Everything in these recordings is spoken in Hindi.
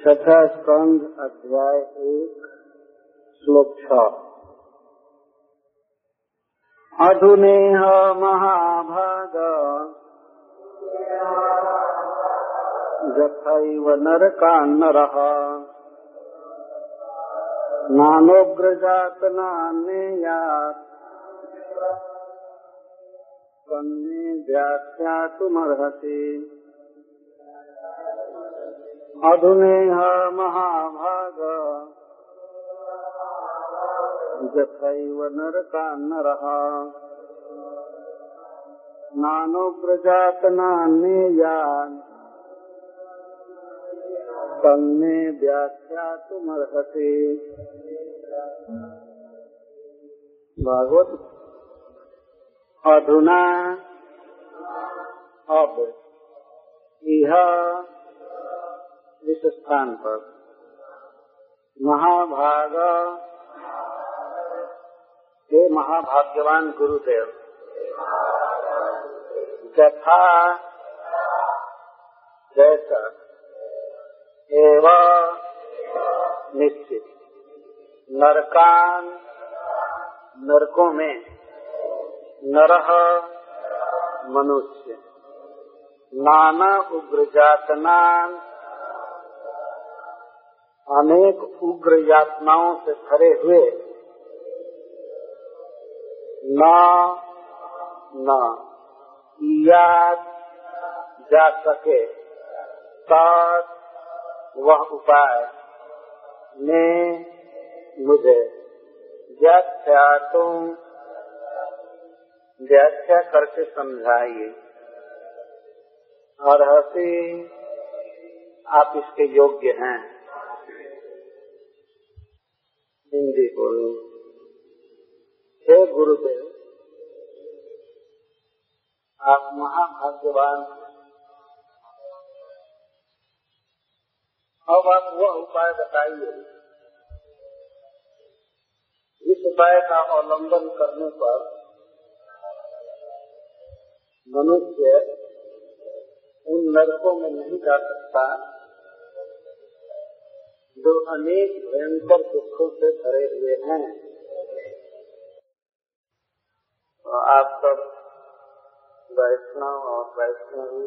छठा स्कंध अध्याय एक श्लोक छ। अधुनेह महाभाग। यथैव नरकान्नरः। नानोग्रजातनान्नेयात् कन्ने व्याख्यातुमर्हति अधुनेह महाभाग। यथैव नरकान्नरः। नानोग्रजातनान्नेयान् तन्मे व्याख्यातुमर्हति भागवत अधुना अब यह इस स्थान पर। महाभाग हे महाभाग्यवान गुरुदेव, जथा जैसा एवं निश्चित। नरकान नरकों में नरह मनुष्य। नाना उग्र जातनान अनेक उग्र यातनाओं से भरे हुए। न न, याद जा सके। तत् वह उपाय ने मुझे। व्याख्या तुम व्याख्या करके समझाइए। और हसी, आप इसके योग्य हैं। हिंदी बोलो। हे गुरुदेव, आप महाभाग्यवान अब आप वह उपाय बताइए। इस उपाय का अवलंबन करने पर मनुष्य उन नरकों में नहीं जा सकता जो अनेक भयंकर दुखों से भरे हुए हैं। तो आप सब वैष्णव और वैष्णवी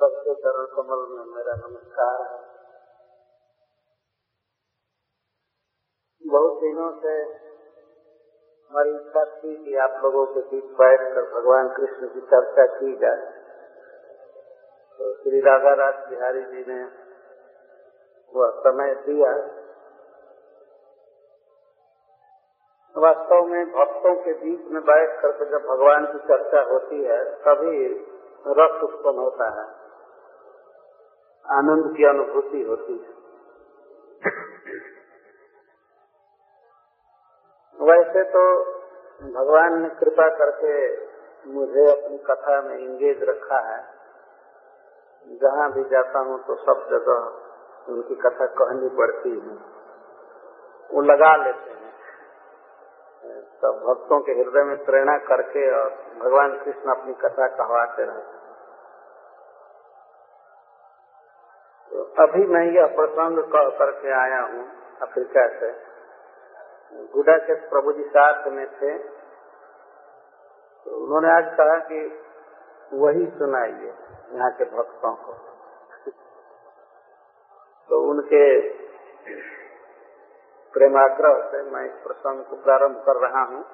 सबके चरण कमल में मेरा नमस्कार है। बहुत दिनों से हमारी इच्छा थी कि आप लोगों के बीच बैठ कर भगवान कृष्ण की चर्चा की जाए। तो श्री राधा राज बिहारी जी ने वह समय दिया। वास्तव में भक्तों के बीच में बैठ करके जब भगवान की चर्चा होती है, तभी रस उत्पन्न होता है। आनंद की अनुभूति होती है। वैसे तो भगवान ने कृपा करके मुझे अपनी कथा में इंगेज रखा है। जहाँ भी जाता हूँ तो सब जगह उनकी कथा कहनी पड़ती है। वो लगा लेते हैं। तो भक्तों के हृदय में प्रेरणा करके और भगवान कृष्ण अपनी कथा कहवाते रहते तो अभी मैं यह प्रसंग कह करके आया हूँ अफ्रीका से। गुडा के प्रभु जी साथ में थे। तो उन्होंने आज कहा कि वही सुनाइए यहाँ के भक्तों को। तो उनके प्रेमाग्रह से मैं इस प्रसंग को प्रारंभ कर रहा हूँ।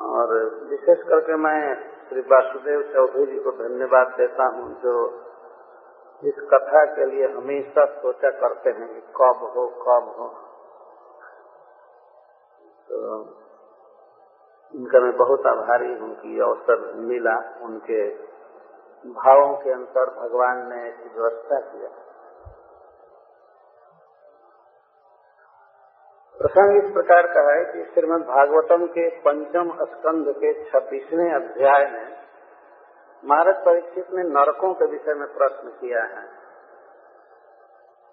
और विशेष करके मैं श्री वासुदेव चौधरी जी को धन्यवाद देता हूँ, जो इस कथा के लिए हमेशा सोचा करते हैं कि कब हो कब हो। तो इनका मैं बहुत आभारी हूँ कि अवसर मिला उनके भावों के अनुसार भगवान ने व्यवस्था किया। प्रसंग इस प्रकार का है कि श्रीमद भागवतम के पंचम स्कंध के छब्बीसवें अध्याय में महाराज परीक्षित ने नरकों के विषय में प्रश्न किया है।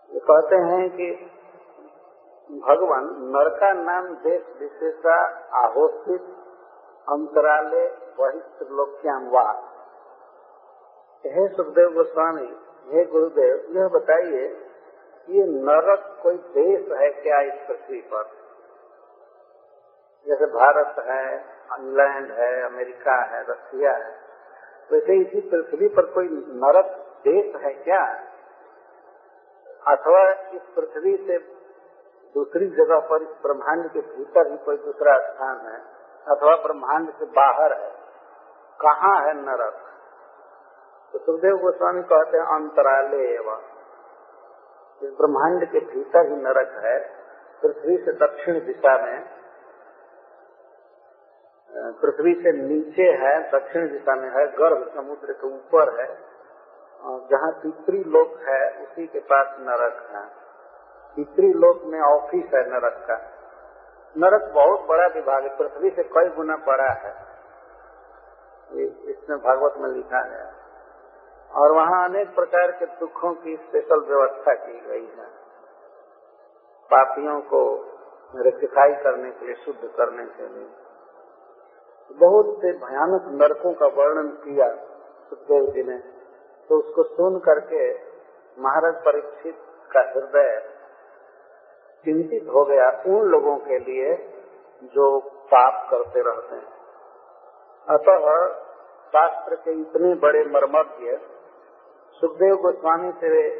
वो कहते हैं कि भगवान नर का नाम देश विशेषा आहोषित अंतराले वही त्रिलोक्याम वास हे सुखदेव गोस्वामी, हे गुरुदेव, यह बताइए, ये नरक कोई देश है क्या इस पृथ्वी पर? जैसे भारत है, इंग्लैंड है, अमेरिका है, रसिया है, वैसे इसी पृथ्वी पर कोई नरक देश है क्या? अथवा इस पृथ्वी से दूसरी जगह पर इस ब्रह्मांड के भीतर ही कोई दूसरा स्थान है, अथवा ब्रह्मांड से बाहर है। कहाँ है नरक? तो सुखदेव गोस्वामी कहते हैं अंतराले एवं इस ब्रह्मांड के भीतर ही नरक है, पृथ्वी से दक्षिण दिशा में। पृथ्वी से नीचे है, दक्षिण दिशा में है, गर्भ समुद्र के ऊपर है जहाँ पितरी लोक है, उसी के पास नरक है। पितरी लोक में ऑफ़िस है नरक का। नरक बहुत बड़ा विभाग है, पृथ्वी से कई गुना बड़ा है। इसमें भागवत में लिखा है। और वहाँ अनेक प्रकार के दुखों की स्पेशल व्यवस्था की गई है। पापियों को रेक्टिफाई करने के लिए, शुद्ध करने के लिए। बहुत से भयानक नरकों का वर्णन किया सुखदेव जी ने। तो उसको सुन करके महाराज परीक्षित का हृदय चिंतित हो गया उन लोगों के लिए जो पाप करते रहते हैं। अतः शास्त्र के इतने बड़े मर्मज्ञ सुखदेव गोस्वामी से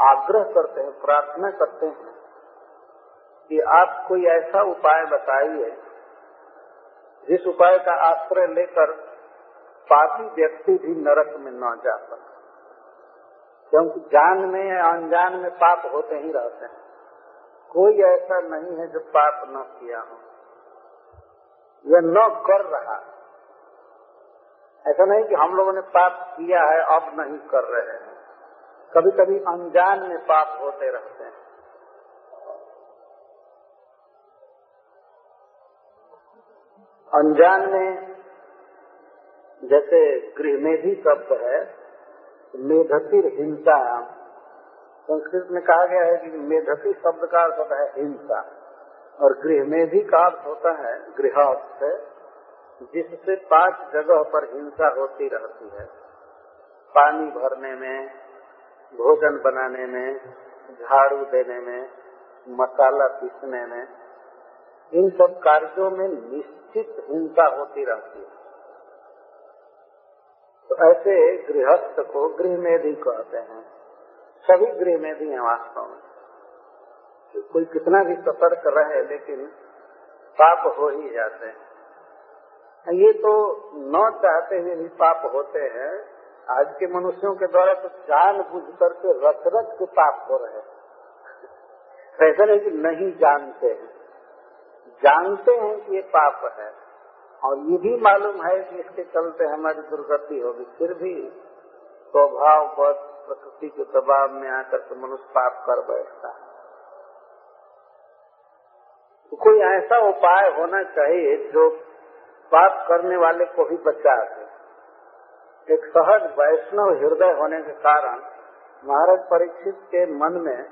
आग्रह करते हैं, प्रार्थना करते हैं कि आप कोई ऐसा उपाय बताइए, जिस उपाय का आश्रय लेकर पापी व्यक्ति भी नरक में न जा सके। क्योंकि जान में या अनजान में पाप होते ही रहते हैं। कोई ऐसा नहीं है जो पाप न किया हो। या न कर रहा। ऐसा नहीं कि हम लोगों ने पाप किया है, अब नहीं कर रहे हैं। कभी कभी अनजान में पाप होते रहते हैं। अनजान में, जैसे गृह में भी शब्द है, मेधतिर हिंसा संस्कृत में कहा गया है कि मेधति शब्द का अर्थ होता है हिंसा, और गृह में भी का अर्थ होता है गृहस्थ जिससे पाँच जगह पर हिंसा होती रहती है। पानी भरने में, भोजन बनाने में, झाड़ू देने में, मसाला पीसने में, इन सब कार्यों में निश्चित हिंसा होती रहती है। तो ऐसे गृहस्थ को गृह मेधी कहते हैं। सभी गृह में भी हैं वास्तव में। कोई कितना भी सतर्क रहे, लेकिन पाप हो ही जाते हैं। ये तो न चाहते हुए भी पाप होते हैं। आज के मनुष्यों के द्वारा तो जान बुझ करके रच रच के पाप हो रहे हैं। ऐसा नहीं कि नहीं जानते हैं। जानते हैं कि ये पाप है। और ये भी मालूम है कि इसके चलते हमारी दुर्गति होगी। फिर भी स्वभाव बद प्रकृति के दबाव में आकर के मनुष्य पाप कर बैठता है। तो कोई ऐसा उपाय होना चाहिए जो पाप करने वाले को भी बचा दे। एक सहज वैष्णव हृदय होने के कारण महाराज परीक्षित के मन में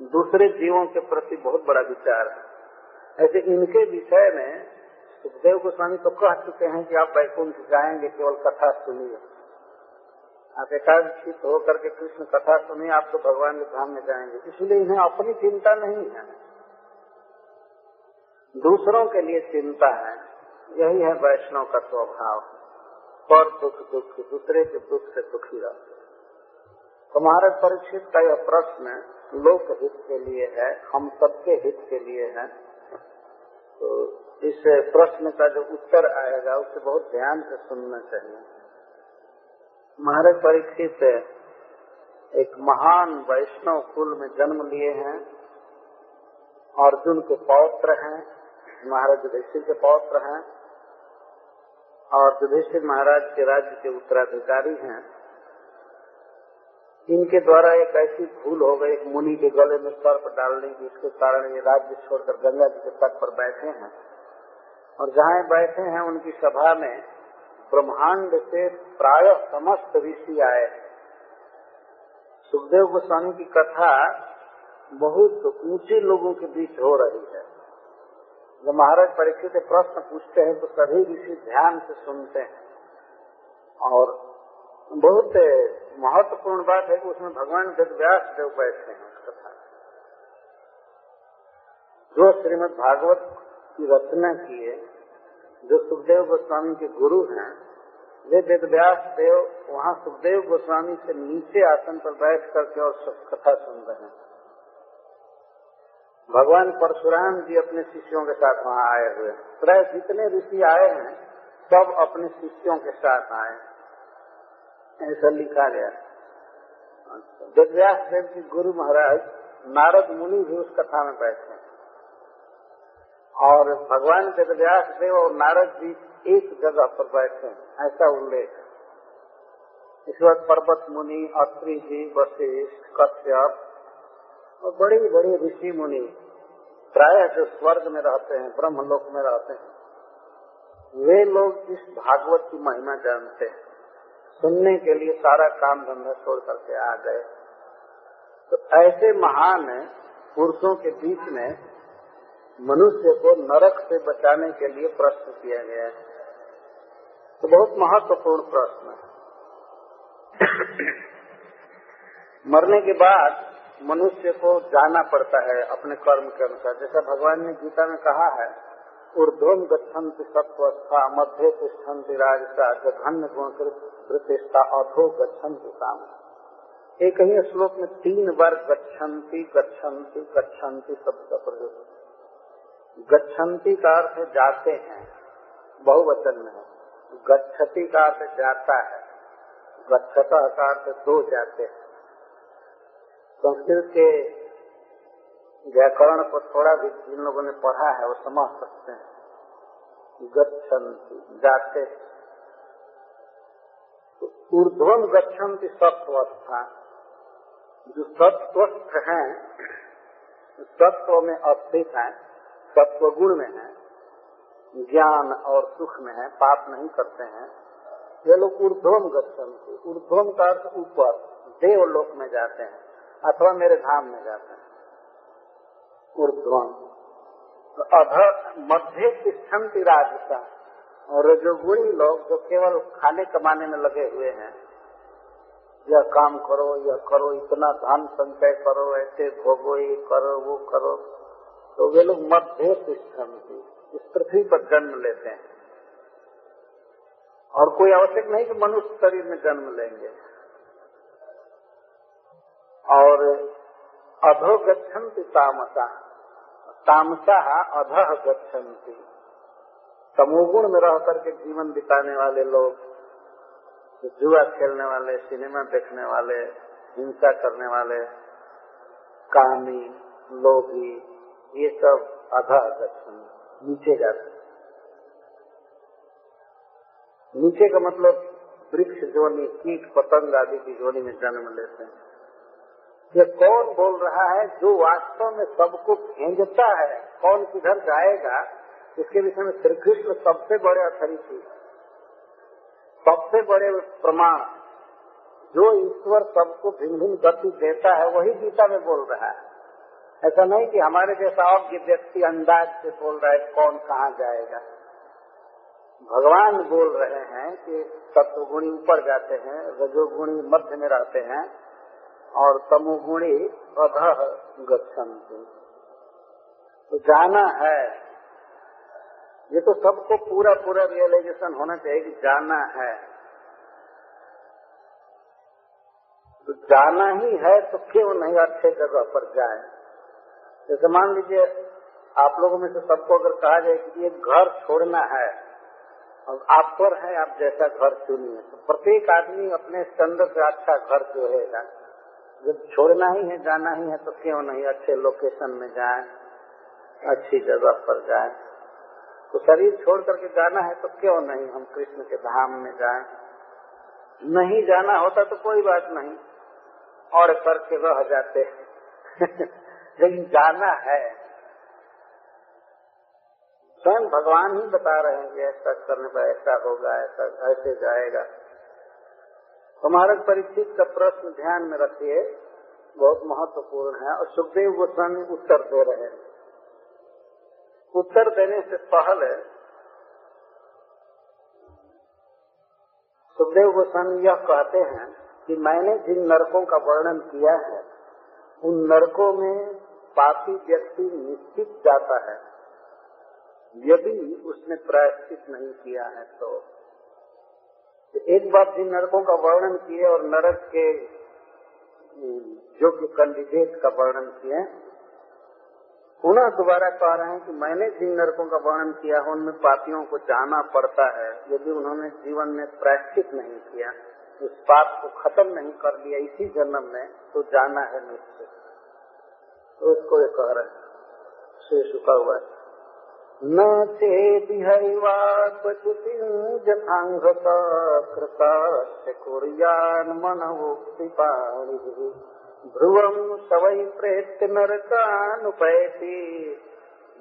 दूसरे जीवों के प्रति बहुत बड़ा विचार है। ऐसे इनके विषय में सुखदेव गोस्वामी तो कह चुके हैं कि आप वैकुंठ जाएँगे, केवल कथा सुनिए। आप एकाग्रचित होकर के कृष्ण कथा सुनिए आप तो भगवान के धाम में जाएँगे। इसलिए इन्हें अपनी चिंता नहीं है। दूसरों के लिए चिंता है। यही है वैष्णव का स्वभाव। पर दुख दुख, दूसरे के दुख से दुखी रहते तो महाराज परीक्षित का यह प्रश्न लोक हित के लिए है, हम सबके हित के लिए है। तो इस प्रश्न का जो उत्तर आएगा, उसे बहुत ध्यान से सुनना चाहिए। महाराज परीक्षित एक महान वैष्णव कुल में जन्म लिए हैं, अर्जुन के पौत्र हैं, महाराज युधिष्ठिर के पौत्र हैं, और युधिष्ठिर महाराज के राज्य के उत्तराधिकारी हैं। इनके द्वारा एक ऐसी भूल हो गई, एक मुनि के गले में सर्प डालने की, इसके कारण ये राज्य छोड़कर गंगा जी के तट पर बैठे हैं। और जहाँ बैठे हैं, उनकी सभा में ब्रह्मांड से प्राय समस्त ऋषि आए सुखदेव गोस्वामी की कथा बहुत ऊँचे लोगों के बीच हो रही है। जब महाराज परीक्षित से प्रश्न पूछते हैं तो सभी ऋषि ध्यान से सुनते हैं। और बहुत महत्वपूर्ण बात है कि उसमें भगवान वेद व्यास देव बैठे हैं कथा। जो श्रीमद भागवत की रचना किए जो सुखदेव गोस्वामी के गुरु हैं, वे वेद व्यास देव वहाँ सुखदेव गोस्वामी से नीचे आसन पर बैठ करके और कथा सुन रहे हैं। भगवान परशुराम जी अपने शिष्यों के साथ वहाँ आए हुए हैं। प्राय जितने ऋषि आए हैं, सब अपने शिष्यों के साथ आए ऐसा लिखा गया वेदव्यास देव जी गुरु महाराज, नारद मुनि भी उस कथा में बैठे और भगवान वेदव्यास देव और नारद जी एक जगह पर बैठे ऐसा उल्लेख इस वक्त पर्वत मुनि, अत्रि जी, वशिष्ठ, कश्यप और बड़ी बड़ी ऋषि मुनि, प्राय जो स्वर्ग में रहते हैं, ब्रह्मलोक में रहते हैं, वे लोग इस भागवत की महिमा जानते हैं। सुनने के लिए सारा काम धंधा छोड़ करके आ गए। तो ऐसे महान पुरुषों के बीच में मनुष्य को नरक से बचाने के लिए प्रश्न किया गया है। तो बहुत महत्वपूर्ण प्रश्न है। मरने के बाद मनुष्य को जाना पड़ता है अपने कर्म के अनुसार। जैसा भगवान ने गीता में कहा है ऊर्ध्वम गच्छन्ति सत्वस्था मध्य तिष्ठन्ति राजसा जघन्य गुण प्रतिष्ठा अधो गच्छन्ति काम। एक ही श्लोक में तीन बार गच्छन्ति गच्छन्ति गच्छन्ति शब्द का प्रयोग। गच्छन्ति का अर्थ जाते हैं, बहुवचन में। है गच्छति का अर्थ जाता है, गच्छता का अर्थ दो जाते हैं। संस्कृत के व्याकरण को थोड़ा भी जिन लोगों ने पढ़ा है, वो समझ सकते हैं। गच्छन्ति, जाते तो ऊर्ध्वम गच्छन्ति सत्वस्था जो सत्वस्थ हैं सत्व में अस्थित है सत्व गुण में है, ज्ञान और सुख में है, पाप नहीं करते हैं। ये लोग ऊर्ध्वम गच्छन्ति। ऊर्ध्वम का अर्थ ऊपर, देवलोक में जाते हैं अथवा मेरे धाम में जाते हैं। ऊर्ध्वम। अध मध्य तिष्ठन्ति राजसा। और रजोगुणी लोग जो केवल खाने कमाने में लगे हुए हैं, यह काम करो, यह करो, इतना धन संचय करो, ऐसे भोगो ये करो, वो करो। तो वे लोग मध्य तिष्ठन्ति इस पृथ्वी पर जन्म लेते हैं। और कोई आवश्यक नहीं कि मनुष्य शरीर में जन्म लेंगे। और अधो गच्छन्ति तामसा। तामसा अधः गच्छन्ति। तमोगुण में रह करके जीवन बिताने वाले लोग, जुआ खेलने वाले, सिनेमा देखने वाले, हिंसा करने वाले, कामी, लोभी ये सब अधः गच्छन्ति नीचे जाते नीचे का मतलब वृक्ष जोनी कीट पतंग आदि की जोनी में जन्म लेते हैं। ये कौन बोल रहा है जो वास्तव में सबको भेजता है, कौन किधर जाएगा, इसके विषय में श्री कृष्ण सबसे बड़े अथरिटी सबसे बड़े प्रमाण, जो ईश्वर सबको भिन्न भिन्न गति देता है, वही गीता में बोल रहा है। ऐसा नहीं कि हमारे जैसा अज्ञ व्यक्ति अंदाज से बोल रहा है कौन कहाँ जाएगा। भगवान बोल रहे हैं कि सत्वगुणी ऊपर जाते हैं, रजोगुणी मध्य में रहते हैं और तमोगुणी अधः तो जाना है। ये तो सबको पूरा पूरा रियलाइजेशन होना चाहिए कि जाना है। तो जाना ही है तो क्यों नहीं अच्छे जगह पर जाए? जैसे मान लीजिए, आप लोगों में से सबको अगर कहा जाए कि ये घर छोड़ना है और आप पर है, आप जैसा घर चुनिए। तो प्रत्येक आदमी अपने स्टैंडर्ड से अच्छा घर जो है, जब छोड़ना ही है, जाना ही है तो क्यों नहीं अच्छे लोकेशन में जाए, अच्छी जगह पर जाए। तो शरीर छोड़ करके जाना है तो क्यों नहीं हम कृष्ण के धाम में जाए? नहीं जाना होता तो कोई बात नहीं, और करके रह जाते लेकिन जाना है, स्वयं भगवान ही बता रहे हैं कि ऐसा करने पर ऐसा होगा, ऐसा, ऐसे जाएगा। तो महाराज परीक्षित का प्रश्न ध्यान में रखिए, बहुत महत्वपूर्ण है, और सुखदेव गोस्वामी उत्तर दे रहे हैं। उत्तर देने से पहले, सुखदेव गोस्वामी यह कहते हैं कि मैंने जिन नरकों का वर्णन किया है, उन नरकों में पापी व्यक्ति निश्चित जाता है। यदि उसने प्रायश्चित नहीं किया है तो। एक बार जिन नरकों का वर्णन किए और नरक के योग्य कैंडिडेट का वर्णन किए, पुनः दोबारा कह रहे हैं कि मैंने जिन नरकों का वर्णन किया है, उनमें पापियों को जाना पड़ता है। यदि उन्होंने जीवन में प्रायश्चित नहीं किया, उस पाप को खत्म नहीं कर लिया इसी जन्म में तो जाना है निश्चित। तो उसको ये कह रहे हैं। शेष का हुआ है। न चेदिहैवापच्युतिञ्जथाङ्घकृतास्य कुर्यान् मनवोक्तिपाणिः ध्रुवम् स वै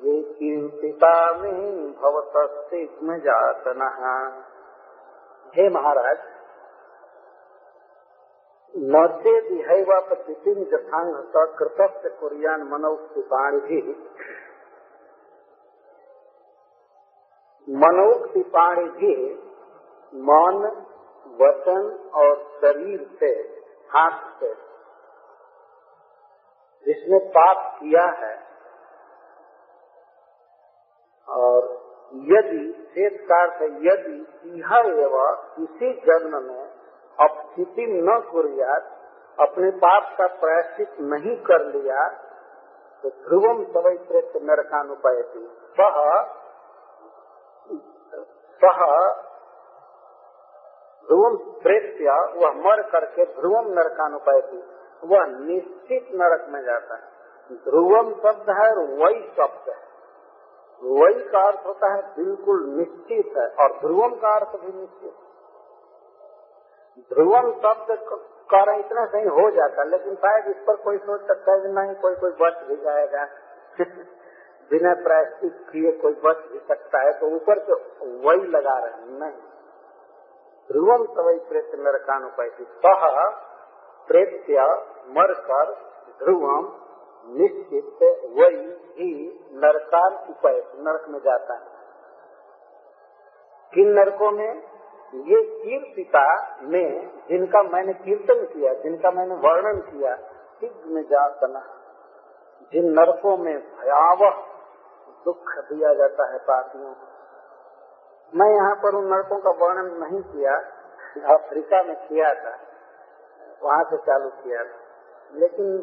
ये कीर्तिता मे भवतस्तिग्म जातनः। हे महाराज न चेदिहैवापच्युतिम् जथाङ्घ कृतस्य कुर्यान् मनोक्तिपाणिभिः मनोक्ति पाणी भी मन, वचन और शरीर से हाथ से। जिसने पाप किया है और यदि से यदि यह एवं इसी जन्म में अपस्थिति न कुरियात अपने पाप का प्रायश्चित नहीं कर लिया तो ध्रुवम सवै प्रेत नरकानुपाय सह सह, ध्रुवम प्रेत्य, वह मर करके ध्रुवम नरकानुपाय वह निश्चित नरक में जाता है। ध्रुवम शब्द है, वही शब्द है। वही का अर्थ होता है, बिल्कुल निश्चित है, और ध्रुवम का अर्थ भी निश्चित ध्रुवम शब्द कारण इतना सही हो जाता, लेकिन शायद इस पर कोई सोच सकता है नहीं, कोई कोई बच भी जाएगा। बिना प्रायश्चित किए कोई बच भी सकता है तो ऊपर से वही लगा रहे नहीं। ध्रुवम सवई प्रेत नरकानुपैती सह प्रेत्य मरकर ध्रुवम निश्चित वही ही नरकान उपाय, नरक में जाता है। किन नरकों में? ये कीर्तिता में जिनका मैंने कीर्तन किया, जिनका मैंने वर्णन किया में जातना जिन नरकों में भयावह दुख दिया जाता है पापियों मैं यहाँ पर उन नरकों का वर्णन नहीं किया, अफ्रीका में किया था, वहाँ से चालू किया था। लेकिन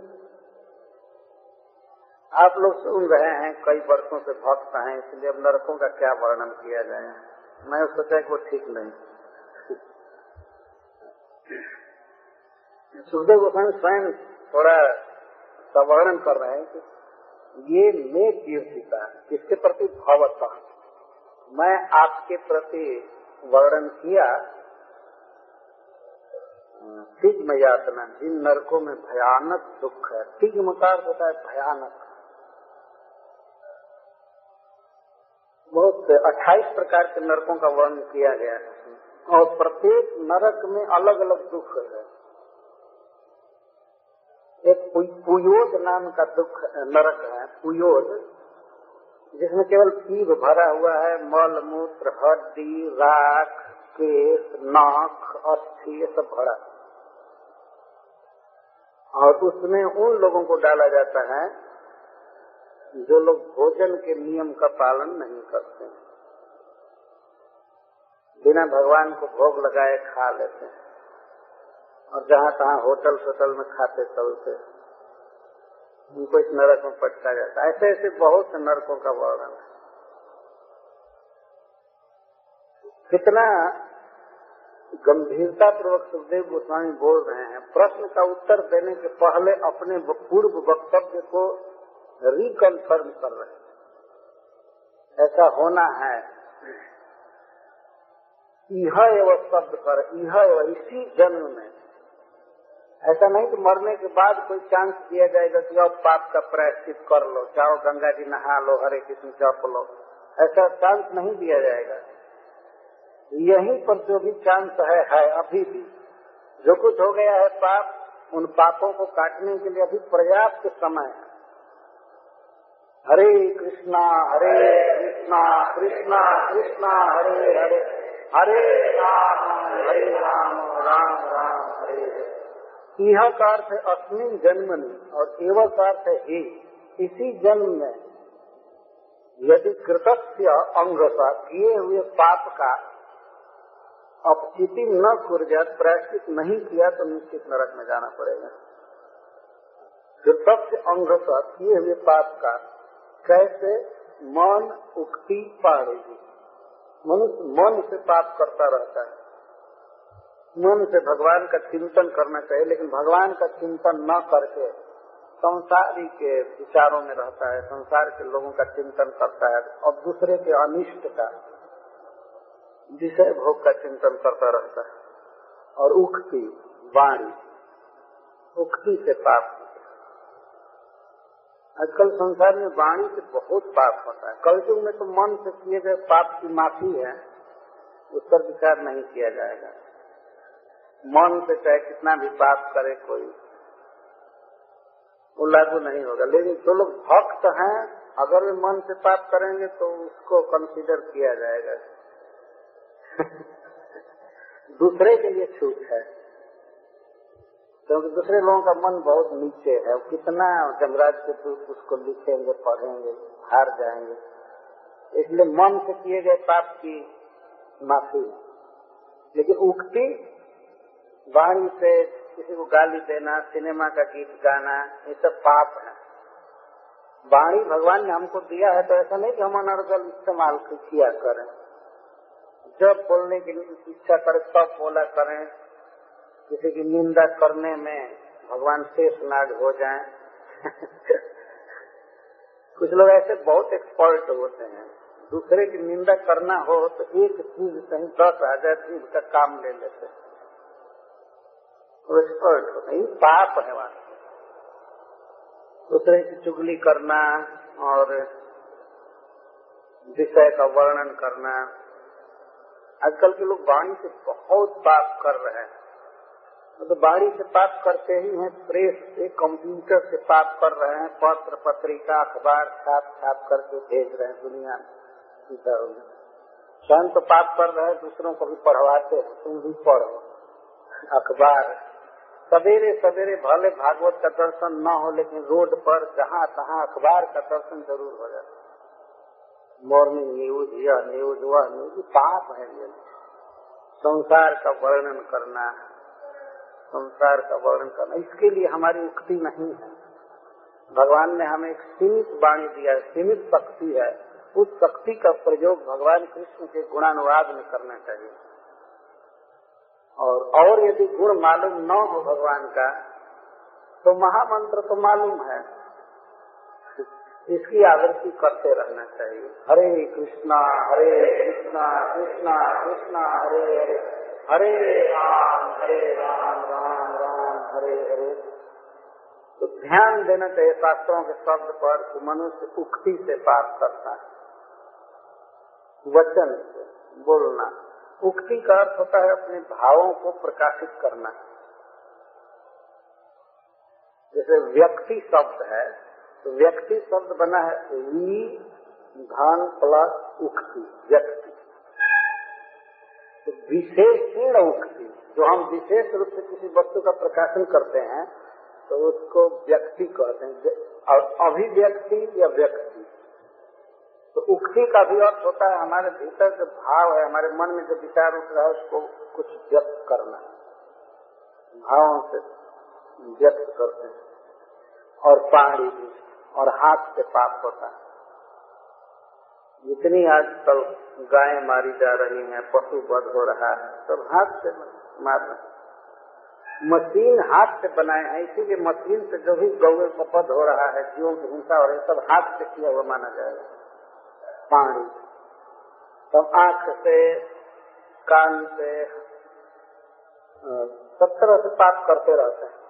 आप लोग सुन रहे हैं, कई वर्षों से भक्त हैं, इसलिए अब नरकों का क्या वर्णन किया जाए? मैं सोचा कि वो ठीक नहीं। सुखदेव गोस्वामी स्वयं थोड़ा वर्णन कर रहे हैं कि ये मैं कीर्तिता किसके प्रति भावता मैं आपके प्रति वर्णन किया तिग्म यातना जिन नरकों में भयानक दुख है। तिग्म का होता है भयानक। बहुत अट्ठाईस प्रकार के नरकों का वर्णन किया गया है और प्रत्येक नरक में अलग अलग दुख है। एक पुयोद नाम का दुख, नरक है, पुयोद, जिसमें केवल पीप भरा हुआ है, मल, मूत्र, हड्डी, राख, केस, नाक, अस्थि, ये सब भरा। और उसमें उन लोगों को डाला जाता है, जो लोग भोजन के नियम का पालन नहीं करते। बिना भगवान को भोग लगाए खा लेते हैं। और जहाँ तहाँ होटल सोटल में खाते चलते उनको इस नरक में पटका जाता ऐसे ऐसे बहुत से नरकों का वर्णन है। कितना गंभीरता पूर्वक सुखदेव गोस्वामी बोल रहे हैं। प्रश्न का उत्तर देने के पहले अपने पूर्व वक्तव्य को रिकन्फर्म कर रहे हैं। ऐसा होना है। यह एवं शब्द पर यह एवं इसी जन्म में। ऐसा नहीं कि मरने के बाद कोई चांस दिया जाएगा कि अब पाप का प्रायश्चित कर लो, चाहो गंगा जी नहा लो, हरे कृष्ण जप लो। ऐसा चांस नहीं दिया जाएगा। यहीं पर जो भी चांस है है अभी भी। जो कुछ हो गया है पाप, उन पापों को काटने के लिए अभी पर्याप्त समय है। हरे कृष्णा हरे कृष्णा कृष्णा कृष्णा, हरे हरे। हरे राम हरे राम राम राम, हरे यह का अर्थ है अस्मिन जन्मनि और एवं का अर्थ है इसी जन्म में यदि कृतस्य अंग का किए हुए पाप का अपचिति न कुर्जात प्रायश्चित नहीं किया तो निश्चित नरक में जाना पड़ेगा। कृतस्य अंग का किए हुए पाप का कैसे मन उक्ति पाड़ेगी? मनुष्य मन से पाप करता रहता है। मन से भगवान का चिंतन करना चाहिए, लेकिन भगवान का चिंतन न करके संसारी के विचारों में रहता है, संसार के लोगों का चिंतन करता है, और दूसरे के अनिष्ट का, विषय भोग का चिंतन करता रहता है। और उक्ति, वाणी, उक्ति से पाप आजकल संसार में वाणी से बहुत पाप होता है। कलयुग में तो मन से किए गए पाप की माफ़ी है, उस पर विचार नहीं किया जाएगा। मन से चाहे कितना भी पाप करे कोई, वो लागू नहीं होगा। लेकिन जो लोग भक्त हैं, अगर वे मन से पाप करेंगे तो उसको कंसीडर किया जाएगा। दूसरे के लिए छूट है। क्योंकि दूसरे लोगों का मन बहुत नीचे है। कितना जमराज के दूत उसको लिखेंगे, पढ़ेंगे, हार जाएँगे। इसलिए मन से किए गए पाप की माफ़ी। लेकिन उक्ति, वाणी से किसी को गाली देना, सिनेमा का गीत गाना, ये सब पाप है। वाणी भगवान ने हमको दिया है तो ऐसा नहीं कि हम अनर्गल इस्तेमाल किया करें। जब बोलने की इच्छा करे, तब बोला करें। किसी की निंदा करने में भगवान शेष नाग हो जाए। कुछ लोग ऐसे बहुत एक्सपर्ट होते हैं। दूसरे की निंदा करना हो तो एक चीज़ कहीं दस हज़ार चीज़ का काम ले लेते हैं। एक्सपर्ट होते हैं। पाप है वहाँ दूसरे की चुगली करना और विषय का वर्णन करना। आजकल के लोग वाणी से बहुत पाप कर रहे हैं। तो बाड़ी से पाप करते ही हैं, प्रेस से कंप्यूटर से पाप कर रहे हैं, पत्र पत्रिका अखबार छाप छाप करके भेज रहे हैं दुनिया में। स्वयं तो पाप कर रहे हैं, दूसरों को भी पढ़वाते हैं, तुम भी पढ़ो। अखबार। सवेरे सवेरे भले भागवत का दर्शन न हो, लेकिन रोड पर जहाँ तहाँ अखबार का दर्शन ज़रूर हो जाता मॉर्निंग न्यूज़ यह न्यूज़ वह न्यूज़ पाप है संसार का वर्णन करना संसार का वर्णन करना। इसके लिए हमारी उक्ति नहीं है। भगवान ने हमें एक सीमित वाणी दिया है सीमित शक्ति है। उस शक्ति का प्रयोग भगवान कृष्ण के गुणानुवाद में करना चाहिए। और और यदि गुण मालूम न हो भगवान का तो महामंत्र तो मालूम है। इसकी आवृत्ति करते रहना चाहिए। हरे कृष्णा हरे कृष्णा कृष्णा कृष्णा, हरे हरे। हरे राम हरे राम। हरे हरे। तो ध्यान देना चाहिए शास्त्रों के शब्द पर कि मनुष्य उक्ति से बात करता है। वचन से बोलना। उक्ति का अर्थ होता है अपने भावों को प्रकाशित करना। जैसे व्यक्ति शब्द है तो व्यक्ति शब्द बना है वी धान प्लस उक्ति, व्यक्ति। तो विशेषण उक्ति। जो हम विशेष रूप से किसी वस्तु का प्रकाशन करते हैं तो उसको व्यक्ति कहते हैं। और अभिव्यक्ति या व्यक्ति। तो उक्ति का भी अर्थ होता है, हमारे भीतर जो भाव है, हमारे मन में जो विचार उठ रहा है, उसको कुछ व्यक्त करना। भावों से व्यक्त करते हैं। और पहाड़ी भी, और हाथ से पाप होता है। जितनी आजकल गायें मारी जा रही हैं, पशु वध हो रहा है, सब हाथ से मारना मशीन हाथ से बनाए हैं, इसीलिए मशीन से जो भी गौ का वध हो रहा है, जीवों की हिंसा हो रही है सब हाथ से किया हुआ माना जाएगा। पानी तब आँख से, कान से सब तरह से पाप करते रहते हैं।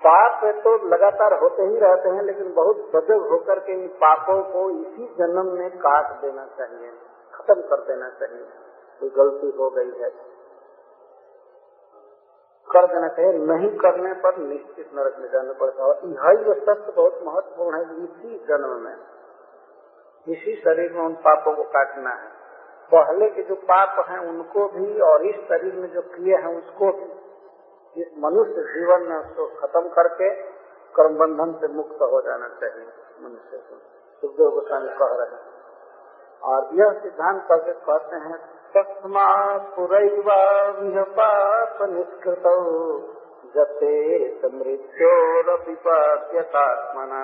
पाप तो लगातार होते ही रहते हैं, लेकिन बहुत सजग होकर के इन पापों को इसी जन्म में काट देना चाहिए, खत्म कर देना चाहिए। कोई गलती हो गई है। कर देना चाहिए नहीं करने पर निश्चित नरक में जाना पड़ता है। यही वो सत्य बहुत महत्वपूर्ण है, इसी जन्म में, इसी शरीर में उन पापों को काटना है। पहले के जो पाप हैं, उनको भी और इस शरीर में जो किए हैं, उसको भी इस मनुष्य जीवन में उसको खत्म करके कर्म बंधन से मुक्त हो जाना चाहिए मनुष्य को। सुखदेव गोस्वामी कह रहे हैं। और यह सिद्धांत करके कहते हैं तस्मा पाप निष्कृत जते मृत्योरपिपाद्यतात्मना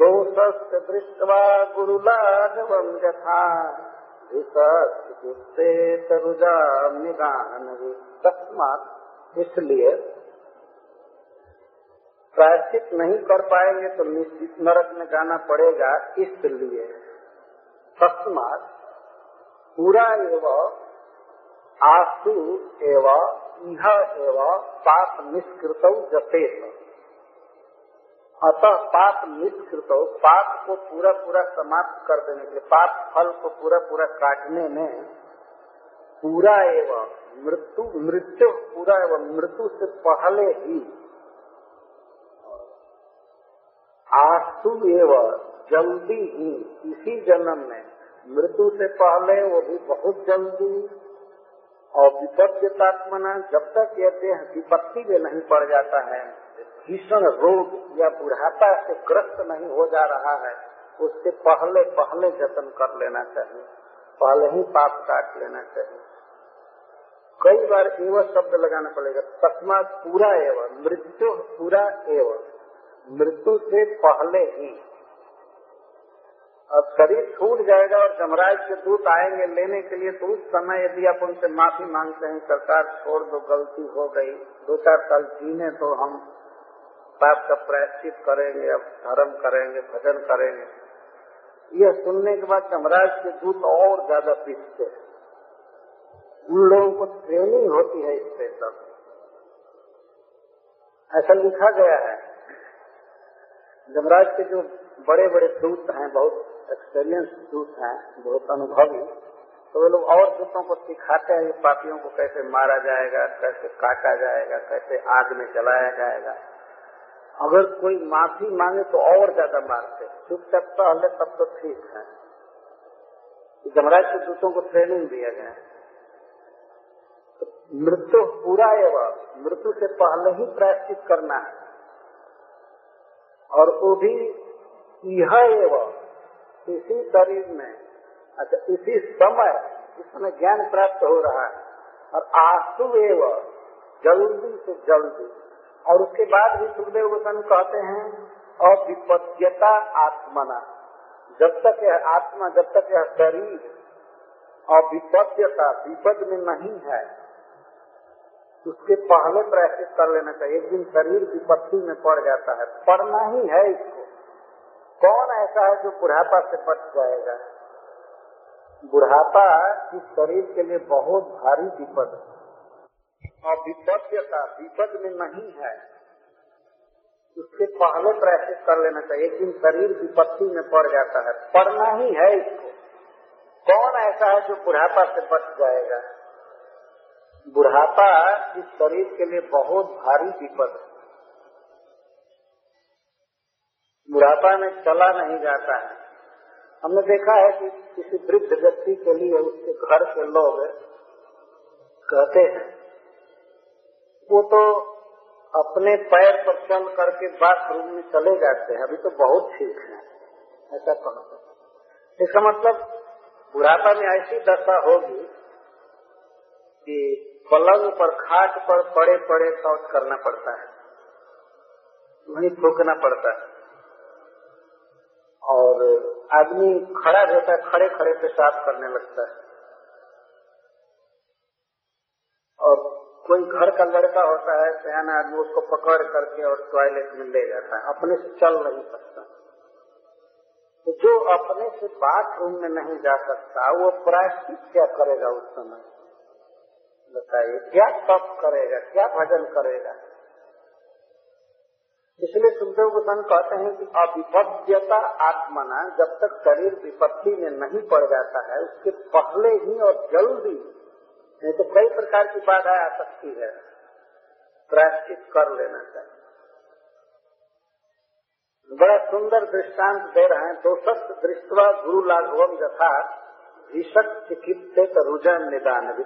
दोषस्य दृष्ट्वा गुरुलाघवं यथा। तरुजाम निगान तस्मात् इसलिए प्रायश्चित नहीं कर पाएँगे तो निश्चित नरक में जाना पड़ेगा, इसलिए तस्मात पूरा एवं आसु एवं यह एवं, पाप निष्कृत जते अतः पाप निष्कृत, पाप को पूरा पूरा समाप्त कर देने के पाप फल को पूरा पूरा काटने में पूरा एवं, मृत्यु मृत्यु पूरा एवं, मृत्यु से पहले ही आसु एवं, जल्दी ही, इसी जन्म में मृत्यु से पहले वो भी बहुत जल्दी और विपत्तात्मना जब तक यह देह विपत्ति में नहीं पड़ जाता है, भीषण रोग या बुढ़ापा से ग्रस्त नहीं हो जा रहा है, उससे पहले पहले जतन कर लेना चाहिए, पहले ही पाप काट लेना चाहिए। कई बार एवं शब्द लगाना पड़ेगा, तस्मात पूरा एवं, मृत्यु पूरा एवं, मृत्यु से पहले ही। अब शरीर छूट जाएगा और जमराज के दूत आएँगे लेने के लिए तो उस समय यदि आप उनसे माफ़ी मांगते हैं, सरकार छोड़ दो, गलती हो गई, दो चार साल जीने तो हम पाप का प्रायश्चित करेंगे, अब धर्म करेंगे, भजन करेंगे। यह सुनने के बाद जमराज के दूत और ज़्यादा पीछते हैं। उन लोगों को ट्रेनिंग होती है इससे सब। ऐसा लिखा गया है। जमराज के जो बड़े बड़े दूत हैं, बहुत एक्सपीरियंस दूत हैं बहुत अनुभवी तो वे लोग और दूतों को सिखाते हैं पापियों को कैसे मारा जाएगा, कैसे काटा जाएगा, कैसे आग में जलाया जाएगा। अगर कोई माफ़ी मांगे तो और ज़्यादा मारते चुपचाप पहले तब तो ठीक है। जमराज के दूतों को ट्रेनिंग दिया गया। है मृत्यु पूरा एवं मृत्यु से पहले ही प्रायश्चित करना है। और वो भी यह एवं इसी शरीर में अच्छा इसी समय इसमें ज्ञान प्राप्त हो रहा है। और आँसू एवं जल्दी से जल्दी। और उसके बाद भी सुखदेव गोस्वामी कहते हैं, अविपद्यता आत्मना। जब तक यह आत्मा, जब तक यह शरीर अविपद्यता, विपद में नहीं है, उसके पहले प्रैक्टिस कर लेना चाहिए। एक दिन शरीर विपत्ति में पड़ जाता है। पड़ना ही है इसको। कौन ऐसा है जो बुढ़ापा से बच जाएगा? बुढ़ापा इस शरीर के लिए बहुत भारी विपद है। और विपद्यता, विपद में नहीं है। उसके पहले प्रैक्टिस कर लेना चाहिए एक दिन शरीर विपत्ति में पड़ जाता है। पड़ना ही है इसको। कौन ऐसा है जो बुढ़ापा से बच जाएगा? बुढ़ापा इस शरीर के लिए बहुत भारी विपद है। बुढ़ापा में चला नहीं जाता है। हमने देखा है कि किसी वृद्ध व्यक्ति के लिए उसके घर के लोग कहते हैं, वो तो अपने पैर पर चल करके बाथरूम में चले जाते हैं। अभी तो बहुत ठीक है। ऐसा कहते इसका मतलब बुढ़ापा में ऐसी दशा होगी कि पलंग पर, खाट पर पड़े पड़े शौच करना पड़ता है। वहीं थूकना पड़ता है। और आदमी खड़ा रहता है खड़े खड़े पे साफ़ करने लगता है। और कोई घर का लड़का होता है, सयाना आदमी, उसको पकड़ करके और टॉयलेट में ले जाता है। अपने से चल नहीं सकता। तो जो अपने से बाथरूम में नहीं जा सकता, वो प्रायश्चित क्या करेगा उस समय? बताइए, क्या तप करेगा, क्या भजन करेगा? इसलिए सुखदेव गोस्वामी कहते हैं कि अविपद्यता आत्मना, जब तक शरीर विपत्ति में नहीं पड़ जाता है, उसके पहले ही और जल्दी, नहीं तो कई प्रकार की बाधा आ सकती है। प्रायश्चित कर लेना चाहिए। बड़ा सुंदर दृष्टांत दे रहे हैं। दो दोषक दृष्टवा गुरु लाघवम यथा भीषक चिकित्सित रुजन निदान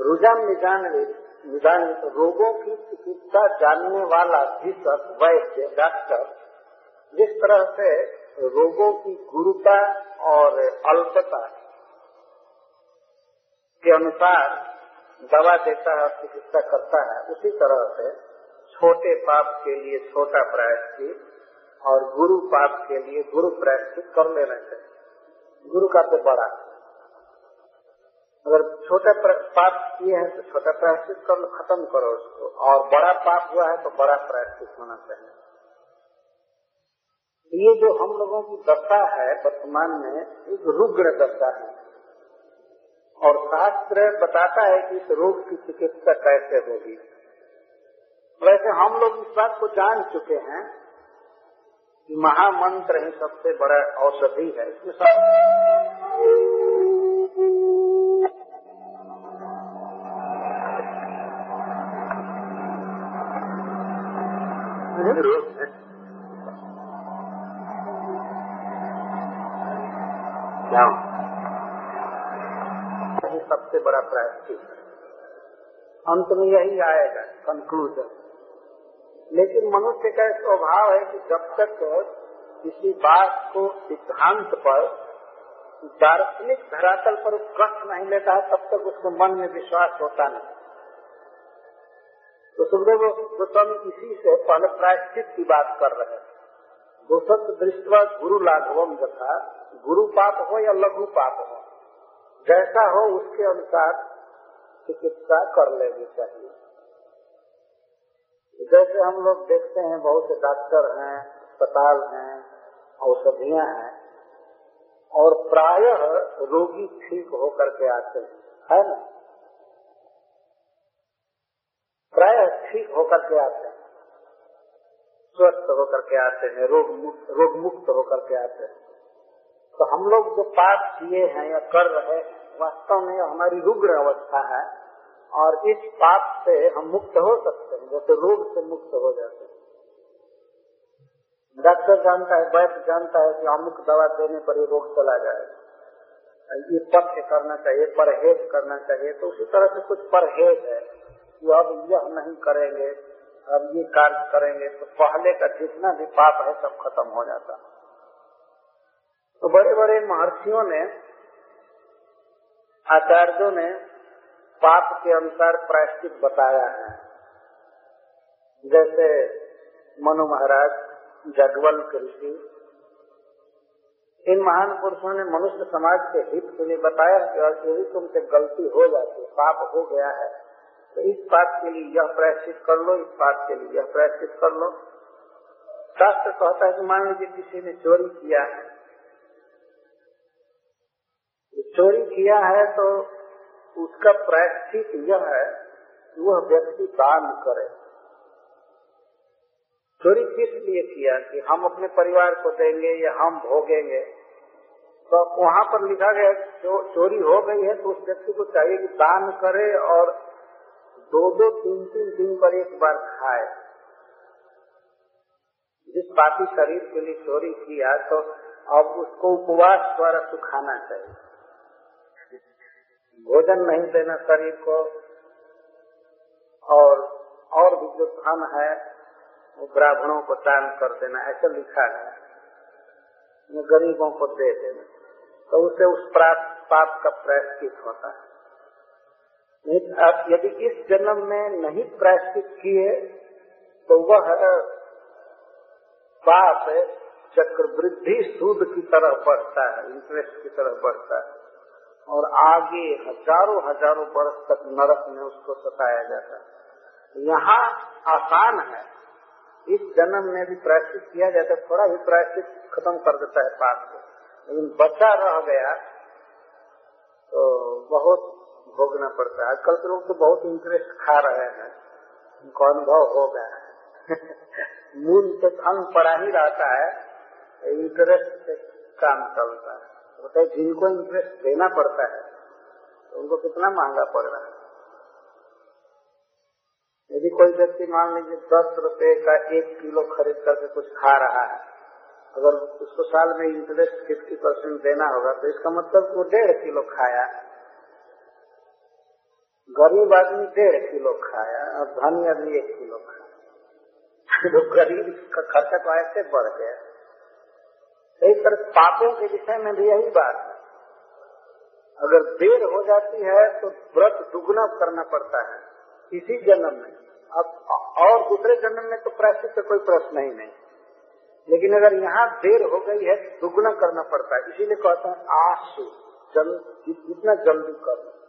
रुजन निदान निदान रोगों की चिकित्सा जानने वाला भीषक वैद्य, डॉक्टर, जिस तरह से रोगों की गुरुता और अल्पता के अनुसार दवा देता है चिकित्सा करता है, उसी तरह से छोटे पाप के लिए छोटा प्रायश्चित और गुरु पाप के लिए गुरु प्रायश्चित कर लेना चाहिए। गुरु का तो बड़ा अगर छोटा पाप किए हैं तो छोटा प्रायश्चित कर लो, खत्म करो उसको। और बड़ा पाप हुआ है तो बड़ा प्रायश्चित होना चाहिए। ये जो हम लोगों की दशा है, वर्तमान में, एक रुग्र दशा है। और शास्त्र बताता है कि इस रोग की चिकित्सा कैसे होगी। वैसे हम लोग इस बात को जान चुके हैं कि महामंत्र ही सबसे बड़ा औषधि है। इसमें सब क्या सबसे बड़ा प्रायश्चित अंत में यही आएगा कंक्लूजन लेकिन मनुष्य का स्वभाव है कि जब तक किसी बात को सिद्धांत पर, दार्शनिक धरातल पर कष्ट नहीं लेता है, तब तक उसके मन में विश्वास होता नहीं। तो सुखदेव गोस्वामी इसी से पहले प्रायश्चित की बात कर रहे हैं। दोषक दृष्टवा गुरु लाघवम तथा गुरु पाप हो या लघु पाप हो, जैसा हो उसके अनुसार चिकित्सा कर लेनी चाहिए। जैसे हम लोग देखते हैं, बहुत से डॉक्टर हैं, अस्पताल हैं, औषधियाँ हैं, और प्रायः रोगी ठीक होकर के आते हैं, है ना? प्राय ठीक होकर के आते हैं। स्वस्थ होकर के आते हैं, रोग मुक्त रोग मुक्त होकर के आते हैं। तो हम लोग जो पाप किए हैं या कर रहे हैं, वास्तव में हमारी रुग्ण अवस्था है और इस पाप से हम मुक्त हो सकते हैं, जैसे रोग से मुक्त हो जाते हैं। डॉक्टर जानता है, वैद्य जानता है कि अमुक दवा देने पर ये रोग चला जाएगा ये पथ्य करना चाहिए, परहेज करना चाहिए तो उसी तरह से कुछ परहेज है। कि अब यह नहीं करेंगे, अब ये कार्य करेंगे तो पहले का जितना भी पाप है सब खत्म हो जाता। तो बड़े बड़े महर्षियों ने, आचार्यों ने पाप के अनुसार प्रायश्चित बताया है। जैसे मनु महाराज, जगवल ऋषि, इन महान पुरुषों ने मनुष्य समाज के हित के लिए बताया कि यदि तुमसे गलती हो जाती, पाप हो गया है तो इस बात के लिए यह प्रायश्चित कर लो इस बात के लिए यह प्रायश्चित कर लो। शास्त्र कहता है कि मान लीजिए किसी ने चोरी किया है। चोरी किया है तो उसका प्रायश्चित यह है कि वह व्यक्ति दान करे। चोरी किस लिए किया? कि हम अपने परिवार को देंगे या हम भोगेंगे? तो वहाँ पर लिखा गया चो, चोरी हो गई है तो उस व्यक्ति को चाहिए कि दान करे और दो दो तीन तीन दिन पर एक बार खाए। जिस पापी शरीर के लिए चोरी किया तो अब उसको उपवास द्वारा सुखाना चाहिए। भोजन नहीं देना शरीर को। और और भी जो धन है, वो ब्राह्मणों को दान कर देना, ऐसा लिखा है। गरीबों को दे देना। तो उसे उस पाप का प्रायश्चित होता है। यदि इस जन्म में नहीं प्रायश्चित किए तो वह पाप चक्रवृद्धि सूद की तरह बढ़ता है इंटरेस्ट की तरह बढ़ता है। और आगे हज़ारों हज़ारों वर्ष तक नरक में उसको सताया जाता है। यहाँ आसान है, इस जन्म में भी प्रायश्चित किया जाता है, थोड़ा भी प्रायश्चित खत्म कर देता है पाप को। लेकिन बचा रह गया तो बहुत भोगना पड़ता है। आजकल के लोग तो बहुत इंटरेस्ट खा रहे हैं। उनको अनुभव हो गया है। मूल तो धन पड़ा ही रहता है। इंटरेस्ट से काम चलता है। बताए जिनको इंटरेस्ट देना पड़ता है। तो उनको कितना महँगा पड़ रहा है। यदि कोई व्यक्ति मान लीजिए दस रुपए का एक किलो खरीद करके कुछ खा रहा है, अगर उसको साल में इंटरेस्ट फिफ्टी परसेंट देना होगा तो इसका मतलब वो डेढ़ किलो खाया गरीब आदमी डेढ़ किलो खाया और धनी आदमी एक किलो खाया। तो गरीब का खर्चा तो ऐसे बढ़ गया। एक तरह पापों के विषय में भी यही बात है। अगर देर हो जाती है तो व्रत दुगना करना पड़ता है। इसी जन्म में। अब और दूसरे जन्म में तो प्रायश्चित का कोई प्रश्न ही नहीं। लेकिन अगर यहाँ देर हो गई है तो दुगना करना पड़ता है। इसीलिए कहते हैं आशु जल, जितना जल्दी कर।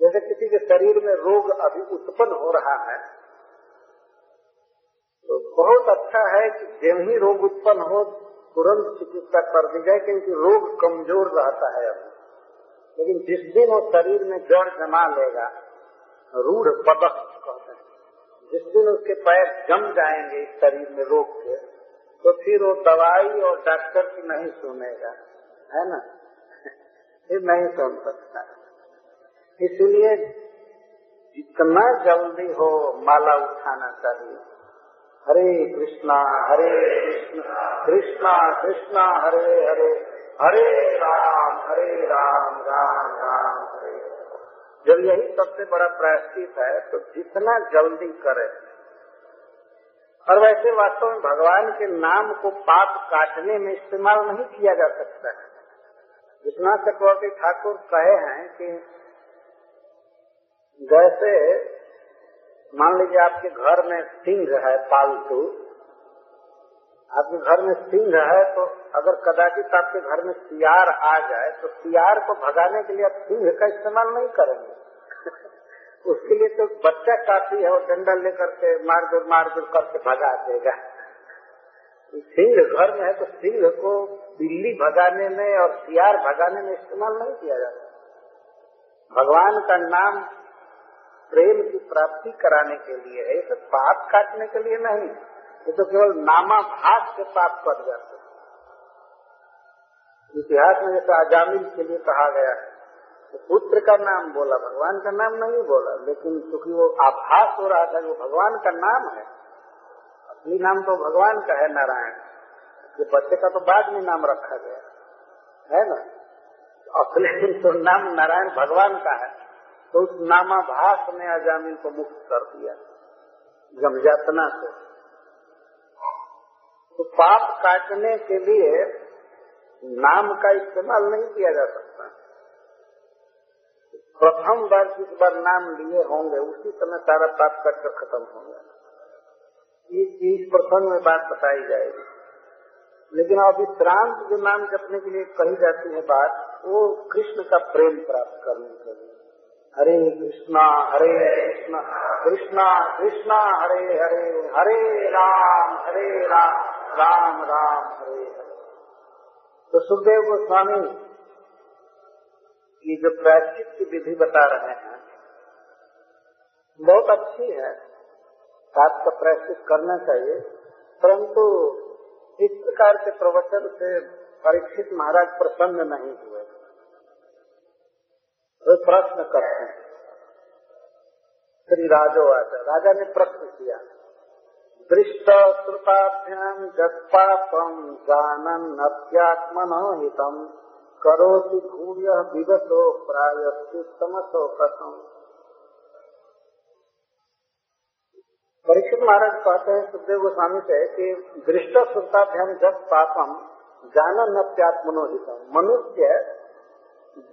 जैसे किसी के शरीर में रोग अभी उत्पन्न हो रहा है तो बहुत अच्छा है कि जब ही रोग उत्पन्न हो, तुरंत चिकित्सा कर दी जाए, क्योंकि रोग कमज़ोर रहता है अभी लेकिन जिस दिन वो शरीर में जड़ जमा लेगा, रूढ़ पदक कहते हैं। जिस दिन उसके पैर जम जाएँगे इस शरीर में रोग के तो फिर वो दवाई और डॉक्टर की नहीं सुनेगा, है ना? फिर नहीं सुन सकता। इसलिए जितना जल्दी हो माला उठाना चाहिए। हरे कृष्णा हरे कृष्णा कृष्णा कृष्णा, हरे हरे हरे राम हरे राम राम राम, हरे जब यही सबसे बड़ा प्रायश्चित है तो जितना जल्दी करे। और वैसे वास्तव में भगवान के नाम को पाप काटने में इस्तेमाल नहीं किया जा सकता। है विश्वनाथ चक्रवर्ती ठाकुर कहे हैं कि जैसे मान लीजिए आपके घर में सिंह है पालतू, आपके घर में सिंह है तो अगर कदाचित आपके घर में सियार आ जाए तो सियार को भगाने के लिए आप सिंह का इस्तेमाल नहीं करेंगे। उसके लिए तो बच्चा काफ़ी है, वो डंडा लेकर के मार दूर मार दूर करके भगा देगा। सिंह घर में है तो सिंह को बिल्ली भगाने में और सियार भगाने में इस्तेमाल नहीं किया जाता। भगवान का नाम प्रेम की प्राप्ति कराने के लिए है तो पाप काटने के लिए नहीं। ये तो केवल नामाभास के पाप कट जाते इतिहास में जैसे अजामिल के लिए कहा गया है तो पुत्र का नाम बोला, भगवान का नाम नहीं बोला, लेकिन क्योंकि वो आभास हो रहा था, वो भगवान का नाम है असली नाम तो भगवान का है नारायण। ये बच्चे का तो बाद में नाम रखा गया। है ना? असली तो नाम नारायण भगवान का है। तो उस नामाभास ने अजामिल को मुक्त कर दिया। गमजातना से। तो पाप काटने के लिए नाम का इस्तेमाल नहीं किया जा सकता। प्रथम बार जिस बार नाम लिए होंगे, उसी समय सारा पाप कट कर खत्म होगा। इस प्रसंग में बात बताई जाएगी। लेकिन अब विश्रांत जो नाम जपने के लिए कही जाती है बात, वो कृष्ण का प्रेम प्राप्त करने के लिए। हरे कृष्णा हरे कृष्णा कृष्णा कृष्णा, हरे हरे हरे राम हरे राम राम राम, हरे हरे। तो सुखदेव गोस्वामी की जो प्रायश्चित की विधि बता रहे हैं, बहुत अच्छी है। सात का प्रायश्चित करना चाहिए। परंतु इस प्रकार के प्रवचन से परीक्षित महाराज प्रसन्न नहीं हुए। वे प्रश्न करते हैं। श्री राजो आज राजा ने प्रश्न किया दृष्ट श्रुताभ्याम जत्पापम जानन अत्यात्मन हितम करोति भूय विगतो प्रायश्चितमसो कथम परीक्षित महाराज कहते हैं, सुखदेव गोस्वामी से कि दृष्ट श्रुताभ्याम जब पापम जानन अत्यात्मनोहितम मनुष्य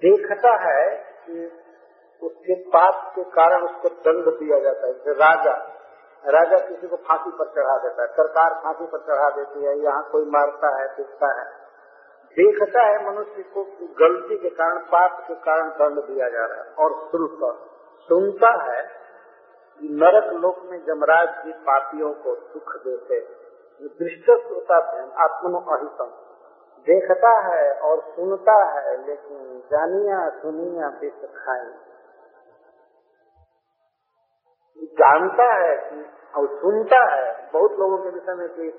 देखता है कि उसके पाप के कारण उसको दंड दिया जाता है, जैसे राजा। राजा किसी को फांसी पर चढ़ा देता है, सरकार फांसी पर चढ़ा देती है, यहाँ कोई मारता है, पीटता है। देखता है मनुष्य को गलती के कारण, पाप के कारण दंड दिया जा रहा है, और श्रुत सुनता है नरक लोक में जमराज जी पापियों को सुख देते दृष्ट श्रोता आत्मनो अहितम। देखता है और सुनता है, लेकिन जानिया सुनिया विष खाई जानता है कि, और सुनता है, बहुत लोगों के विषय में कि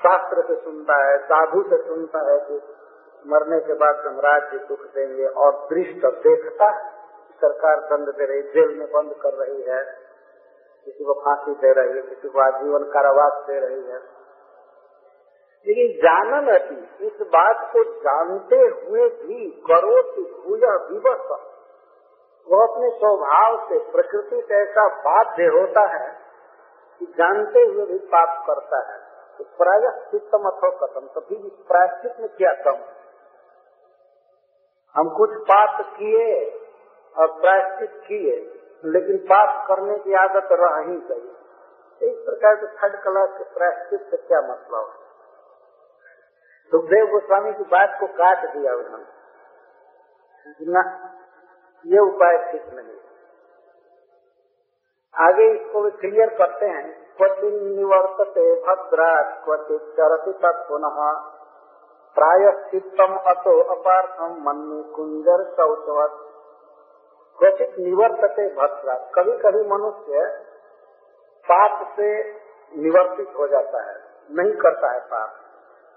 शास्त्र से सुनता है, साधु से सुनता है कि मरने के बाद सम्राट जी दुख देंगे और दृष्ट देखता है सरकार दंड दे रही, जेल में बंद कर रही है, किसी को फांसी दे रही है, किसी को आजीवन कारावास दे रही है। लेकिन जानन अति, इस बात को जानते हुए भी करो भूया विवश। वो अपने स्वभाव से प्रकृति से ऐसा बाध्य होता है कि जानते हुए भी पाप करता है। तो प्रायश्चितम अथो कथम, तभी भी प्रायश्चित में क्या कम? हम कुछ पाप किए और प्रायश्चित किए, लेकिन पाप करने की आदत रह ही गई। इस प्रकार के थर्ड क्लास के प्रायश्चित से क्या मतलब है? सुखदेव गोस्वामी की बात को काट दिया उन्होंने ये उपाय ठीक नहीं आगे इसको भी क्लियर करते हैं। क्वचिन निवर्तते भद्रा क्वचित चरति पुनः प्रायश्चितम अतो अपार्थम मन में कुंजर शौचवत क्वचित निवर्तते भद्रा कभी कभी मनुष्य पाप से निवर्तित हो जाता है, नहीं करता है पाप।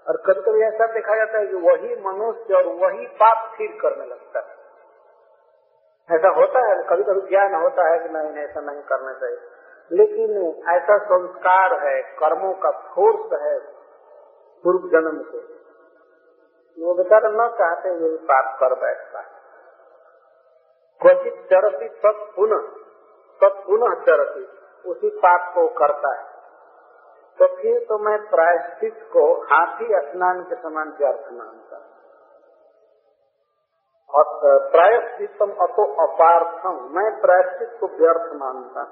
और कभी कभी ऐसा देखा जाता है कि वही मनुष्य और वही पाप फिर करने लगता है। ऐसा होता है कभी कभी ज्ञान होता है कि नहीं ऐसा नहीं करना चाहिए। लेकिन ऐसा संस्कार है, कर्मों का फोर्स है पूर्व जन्म से। वो बेचारा न चाहते हुए पाप कर बैठता है। क्वचित चरती सब पुनः सब चरती, उसी पाप को करता है। तो फिर तो मैं प्रायश्चित को हाथी स्नान के समान व्यर्थ मानता और प्रायश्चितम अतो अपार्थम, मैं प्रायश्चित को व्यर्थ मानता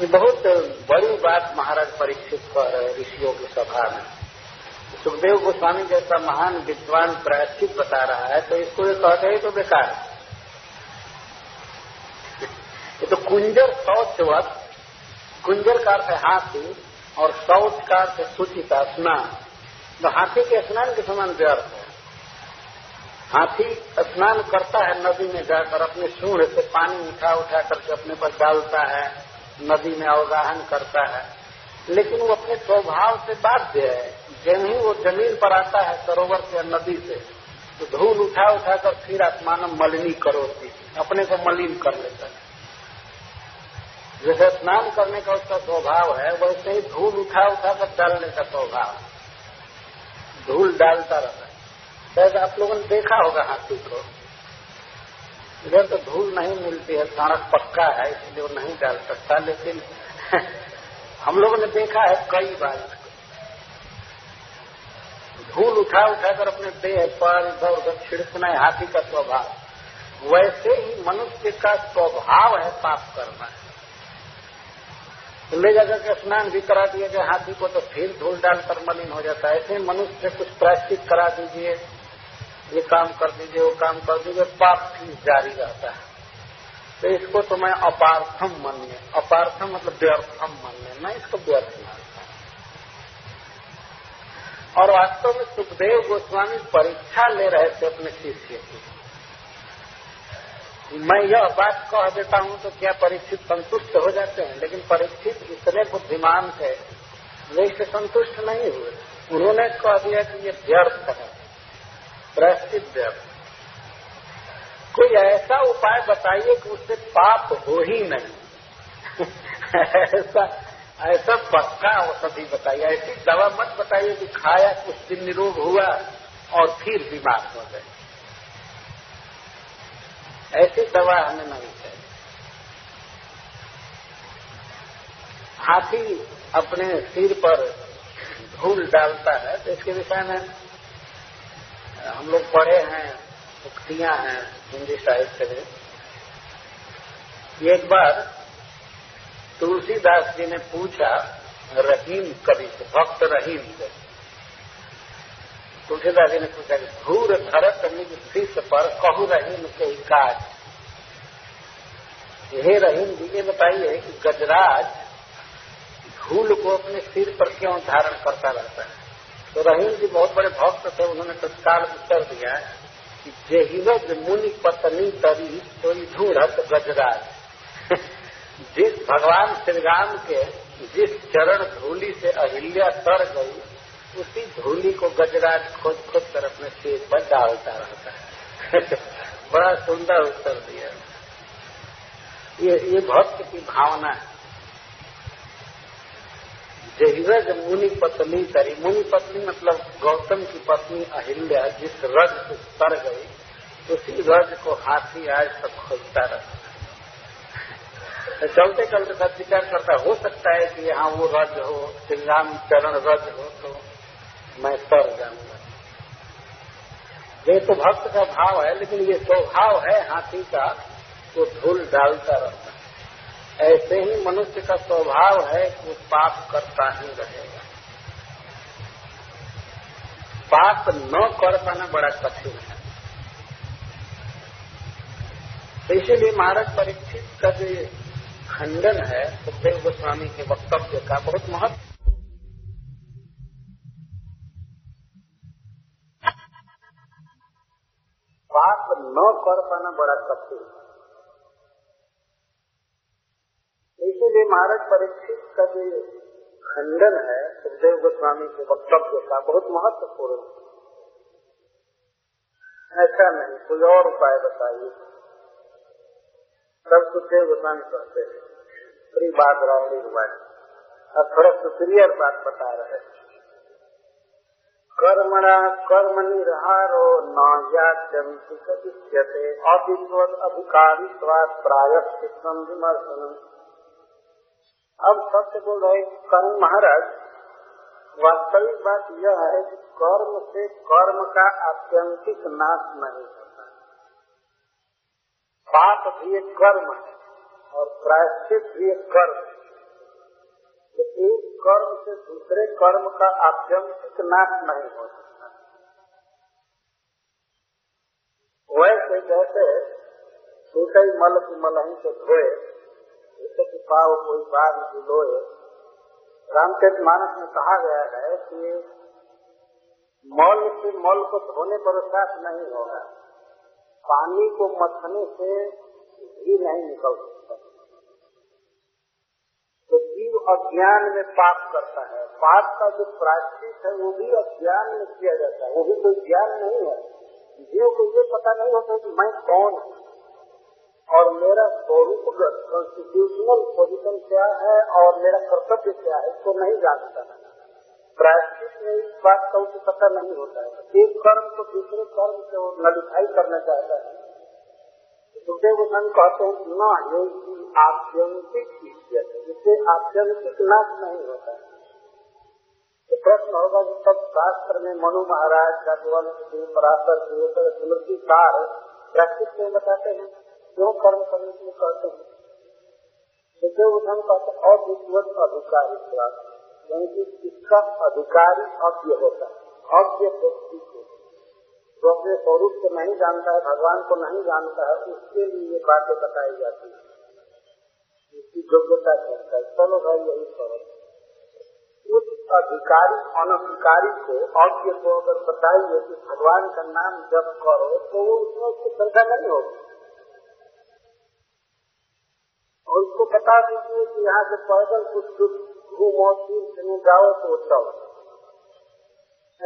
ये बहुत बड़ी बात महाराज परीक्षित रहे ऋषियों की सभा में। सुखदेव गोस्वामी जैसा महान विद्वान प्रायश्चित बता रहा है तो इसको ये कहते ही तो बेकार। ये तो कुंजर शौचवत कुंजर का अर्थ हाथी और शौच का अर्थ सुचिता स्नान। तो हाथी के स्नान के समान व्यर्थ है। हाथी स्नान करता है नदी में जाकर, अपने सूढ़ से पानी उठा उठा करके अपने पर डालता है, नदी में अवगाहन करता है। लेकिन वो अपने स्वभाव से बाध्य है। जब ही वो ज़मीन पर आता है, सरोवर से नदी से तो धूल उठा उठा कर फिर आत्मान मलिनी करोती अपने को मलिन कर लेता है। जैसे स्नान करने का उसका स्वभाव है, वैसे ही धूल उठा उठा कर डालने का स्वभाव धूल डालता रहता है। शायद आप लोगों ने देखा होगा हाथी को। इधर तो धूल नहीं मिलती है, सड़क पक्का है, इसलिए वो नहीं डाल सकता, लेकिन हम लोगों ने देखा है कई बार धूल उठा उठाकर अपने देह पर इधर उधर छिड़कना है हाथी का स्वभाव। वैसे ही मनुष्य का स्वभाव है पाप करना। है तो ले जाकर के स्नान भी करा दिए गए हाथी को तो फिर धूल डालकर मलिन हो जाता है। ऐसे मनुष्य कुछ प्रायश्चित करा दीजिए, ये काम कर दीजिए, वो काम कर दीजिए, पाप फिर जारी रहता है। तो इसको तो मैं अपार्थम मानने अपार्थम मतलब व्यर्थम मानने मैं इसको व्यर्थ मानता और वास्तव में सुखदेव गोस्वामी परीक्षा ले रहे थे अपने शिष्य की। मैं यह बात कह देता हूँ तो क्या परीक्षित संतुष्ट हो जाते हैं? लेकिन परीक्षित इतने बुद्धिमान थे वे इससे संतुष्ट नहीं हुए। उन्होंने कह दिया कि ये व्यर्थ है प्रश्चित व्यर्थ। कोई ऐसा उपाय बताइए कि उससे पाप हो ही नहीं। ऐसा ऐसा पक्का औषधि बताइए, ऐसी दवा मत बताइए कि खाया, कुछ दिन निरोग हुआ और फिर बीमार हो गए। ऐसी दवा हमें नहीं चाहिए। हाथी अपने सिर पर धूल डालता है तो इसके विषय में हम लोग पढ़े हैं उक्तियाँ हैं हिंदी साहित्य में। एक बार तुलसीदास जी ने पूछा, रहीम कवि से भक्त रहीम से तुलसीदास जी ने पूछा कि धूर धरत निज शीश पर कहू रहीम के काज। हे रहीम जी ये बताइए कि गजराज धूल को अपने सिर पर क्यों धारण करता रहता है? तो रहीम जी बहुत बड़े भक्त थे, उन्होंने तत्काल उत्तर दिया कि जेहिवज मुनि पत्नी तरी तो धूढ़त गजराज। जिस भगवान श्री राम के, जिस चरण धूली से अहिल्या तर गई उसी धूली को गजराज खोज खोज कर अपने सिर पर डालता रहता है। बड़ा सुंदर उत्तर दिया। ये ये भक्त की भावना है। जहिरज मुनि पत्नी करी मुनि पत्नी मतलब गौतम की पत्नी अहिल्या, जिस रज से तर गई, उसी रज को हाथी आज तक खोजता रहता चलते चलते सब विचार करता हो सकता है कि यहाँ वो रज हो श्री राम चरण रज हो तो मैं तर जाऊँगा। ये तो भक्त का भाव है, लेकिन ये स्वभाव है हाथी का तो धूल डालता रहता है। ऐसे ही मनुष्य का स्वभाव है कि वो पाप करता ही रहेगा। पाप न कर पाना बड़ा कठिन है। तो इसीलिए महाराज परीक्षित का जो खंडन है सुखदेव गोस्वामी के वक्तव्य का बहुत महत्व पाप न कर पाना बड़ा कठिन इसीलिए महाराज परीक्षित का जो खंडन है, सुखदेव गोस्वामी के वक्तव्य का बहुत महत्वपूर्ण है। ऐसा नहीं, कोई और उपाय बताइए। सब सुखदेव गोस्वामी कहते हैं बात रावड़ी हुआ अब थोड़ा सुपीरियर बात बता रहे हैं। कर्मणा कर्मनिर्हारो न जात्यंति कथिष्यते अधिकारी स्वाद विमर्शन अब सत्य बोल रहे कर्म महाराज, वास्तविक बात यह है कि कर्म से कर्म का आत्यंतिक नाश नहीं होता। पाप भी एक कर्म है, और प्रायश्चित भी एक कर्म है। तो एक कर्म से दूसरे कर्म का आत्यंतिक नाश नहीं हो सकता। वैसे जैसे टूटे मल की मलही से धोए, जैसे कि पाव कोई बाग भिलोए रामचरित मानस में कहा गया है कि मल से मल को धोने पर साफ़ नहीं होगा। पानी को मथने से भी नहीं निकल सकता तो जीव अज्ञान में पाप करता है। पाप का जो प्रायश्चित है, वो भी अज्ञान में किया जाता है। वो भी कोई ज्ञान नहीं है। जीव को ये पता नहीं होता कि मैं कौन हूँ। और मेरा स्वरूप कॉन्स्टिट्यूशनल पोजिशन क्या है और मेरा कर्तव्य क्या है, इसको नहीं जानता है। प्रायश्चित में इस बात का उसे पता नहीं होता है। एक कर्म को दूसरे कर्म से वो नलिफाई करना चाहता है। सुखदेव गोस्वामी कहते हैं न योगी आत्यंतिक जिससे आत्यंतिक नाश नहीं होता है तो प्रश्न होगा कि तब शास्त्र में मनु महाराज का वंश पराशर स्मृति सार प्रैक्टिस में बताते हैं क्यों कर्म करने के लिए कहते हैं सुखदेव गोस्वामी कहते हैं अद्वितीय अधिकारी क्योंकि इसका अधिकारी अज्ञ होता है अज्ञ व्यक्ति को जो अपने स्वरूप को नहीं जानता है, भगवान को नहीं जानता है, उसके लिए ये बातें बताई जाती है। इसकी योग्यता है। चलो भाई, यही करो। उस अधिकारी, अनधिकारी को अज्ञ को अगर बताइए कि भगवान का नाम जब करो तो वो उसमें उसकी संख्या नहीं होगी। और उसको बता दीजिए कि यहाँ से पैदल कुछ घूमो तीर्थ जाओ तो चलो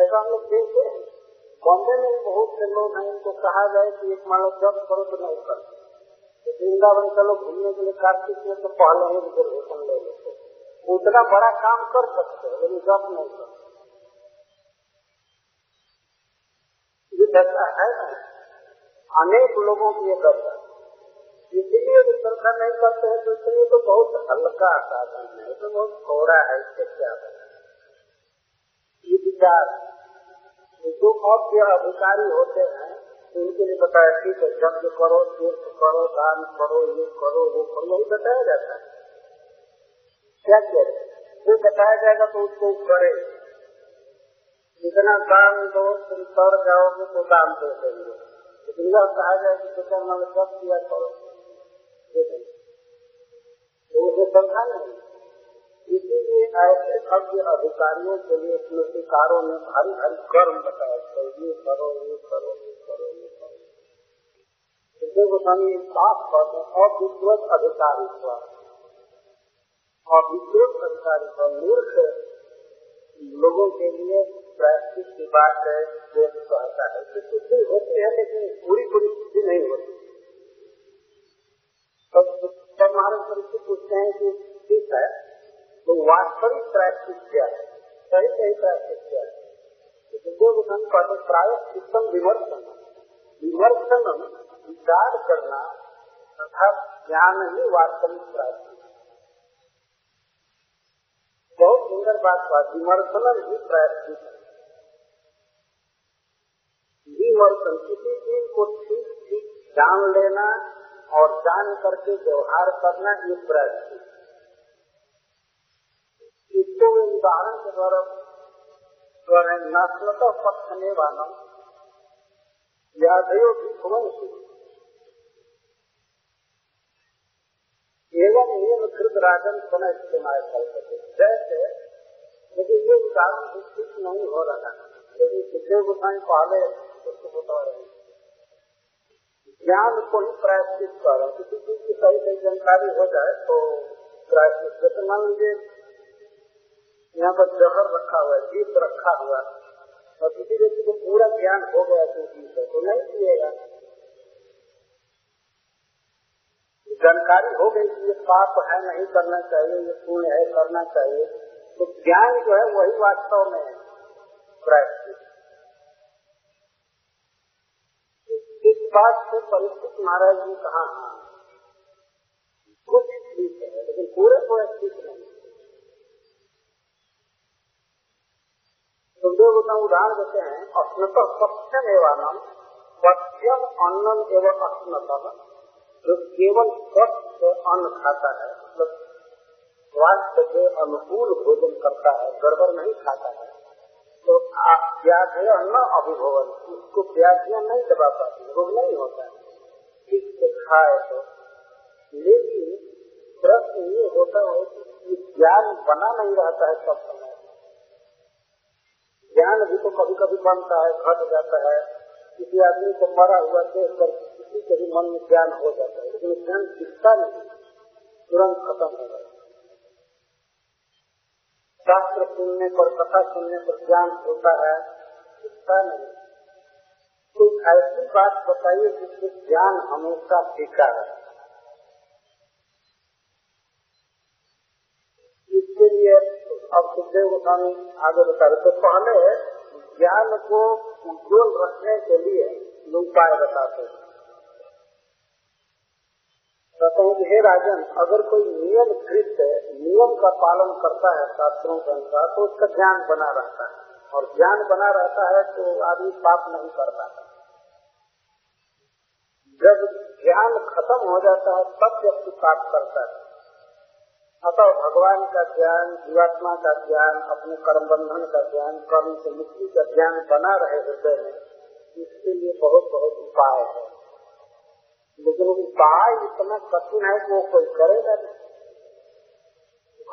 ऐसा हम लोग देखे बॉम्बे में बहुत से लोग हैं, उनको कहा जाए कि एक मान लो जब करो तो नहीं कर। तो वृंदावन चलो घूमने के लिए कार्तिक में तो पहले ही रिजर्वेशन ले लेते उतना बड़ा काम कर सकते हैं, लेकिन जब नहीं कर। ये दशा है ना, अनेक लोगों की ये दशा। इसलिए भी श्रद्धा नहीं करते हैं तो इसलिए तो बहुत हल्का साधन है तो बहुत थोड़ा है इससे क्या है? ये विचार। जो अज्ञ अधिकारी होते हैं, उनके लिए बताया, ठीक है यज्ञ करो, तीर्थ करो, दान करो, ये करो, वो करो, यही बताया जाता है। क्या क्या वो बताया जाएगा तो उसको करे। जितना दान दो, तुम तर जाओगे तो दान दे देंगे। लेकिन यह कहा जाए कि सब किया, करो। तो उसे समझा नहीं इसीलिए ऐसे भव्य अधिकारियों के लिए स्मृतिकारों ने भारी भारी कर्म बताया तो ये करो ये करो ये करो ये करो। तो गोस्वामी साफ़ कहते हैं, अविद्वत अधिकारी हुआ। अविद्वत अधिकारी हुआ मूर्ख लोगों के लिए प्रायश्चित की बात है देश कहता है सिद्धि होती है, लेकिन पूरी पूरी सिद्धि नहीं होती। तब महाराज परिस्थिति पूछते हैं कि ठीक है तो वास्तविक प्रायश्चित क्या है। सही सही प्रायश्चित क्या है। प्रायश्चितम विमर्शन विमर्शन विचार करना तथा ज्ञान ही वास्तविक प्रायश्चित बहुत सुंदर बात हुआ विमर्शन ही प्रायश्चित विमर्शन, किसी चीज़ को ठीक ठीक जान लेना और जान करके व्यवहार करना ये प्रायश्चित इसको उदाहरण के द्वारा नस्ल तो पक्षने वाला यादयो भी भुवंशी एवं नियम कृत राजन समय इस्तेमाल कर सके जैसे यदि ये उदाहरण विस्तृत नहीं हो रहा यदि पिछले गोसाई पहले उसको बता रहे ज्ञान को ही प्रायश्चित कर। किसी चीज़ की सही सही जानकारी हो जाए तो प्रायश्चित जैसे मान लीजिए यहाँ पर जहर रखा हुआ है, जीत रखा हुआ और किसी व्यक्ति को पूरा ज्ञान हो गया कि जीत है तो नहीं पिएगा जानकारी हो गई कि ये पाप है, नहीं करना चाहिए, ये पुण्य है, करना चाहिए। तो ज्ञान जो है वही वास्तव में प्रायश्चित। इस बात से परिचित महाराज जी कहा हाँ? कुछ ठीक है, लेकिन पूरे पूरे ठीक नहीं गोस्वामी उदाहरण देते हैं अस्नत सत्यम एवं सत्यम अन्नम एवं अस्नत जो केवल स्वच्छ अन्न खाता है मतलब स्वास्थ्य के अनुकूल भोजन करता है, गड़बड़ नहीं खाता है। तो व्याधि न अभिभवन उसको व्याधियाँ नहीं दबा पाती, रोग नहीं होता है। ठीक से खाए तो। लेकिन प्रश्न ये होता है कि ज्ञान बना नहीं रहता है सब ज्ञान भी तो कभी कभी बनता है, घट जाता है। किसी आदमी को मरा हुआ देख कर किसी के भी मन में ज्ञान हो जाता है, लेकिन ज्ञान दिखता नहीं। तुरंत खत्म हो जाता शास्त्र सुनने पर, कथा सुनने पर ज्ञान होता है, दिखता नहीं। तो ऐसी बात बताइए जिससे ज्ञान हमेशा टीका है अब सुखदेव गोस्वामी आगे बता रहे तो पहले ज्ञान को उज्ज्वल रखने के लिए उपाय बताते हैं। हे राजन, अगर कोई नियम कृत नियम का पालन करता है शास्त्रों के अनुसार तो उसका ज्ञान बना रहता है। और ज्ञान बना रहता है तो आदमी पाप नहीं करता जब ज्ञान खत्म हो जाता है, तब व्यक्ति पाप करता है। अतः भगवान का ज्ञान, जीवात्मा का ज्ञान, अपने कर्म बंधन का ज्ञान, कर्म से मुक्ति का ज्ञान बना रहे हृदय में, इसके लिए बहुत बहुत उपाय है। लेकिन उपाय इतना कठिन है कि वो कोई करेगा नहीं।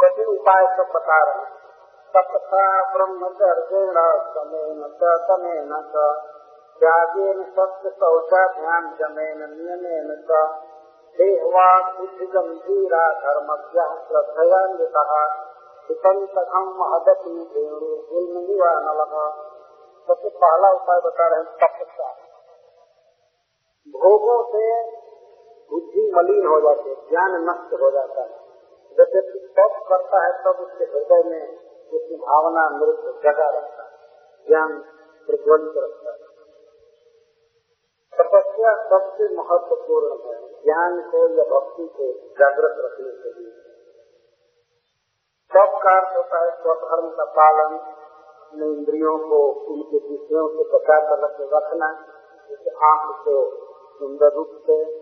कठिन उपाय सब बता रहे हैं। तपसा ब्रह्मचर्येण समेन समेन सत्य शौचाभ्याम जमेन नियमेन च। देहवा बुद्धि गंभीरा धर्म श्रद्धयान्विता हितंतखम महदती वेणु गुल्म निवारण लगा सबसे पहला उपाय बता रहे हैं, तपस्या। भोगों से बुद्धि मलिन हो जाती है, ज्ञान नष्ट हो जाता है। जब व्यक्ति तप करता है, तब उसके हृदय में उसकी भावना मृत जगा रहता है, ज्ञान प्रज्वलित रखता है। तपस्या सबसे महत्वपूर्ण है। ज्ञान को या भक्ति को जागृत रखने के लिए। सब का अर्थ होता है स्वधर्म का पालन अपने इंद्रियों को, उनके विषयों से बचा कर रखे, रखना, जैसे आँख को सुंदर रूप से,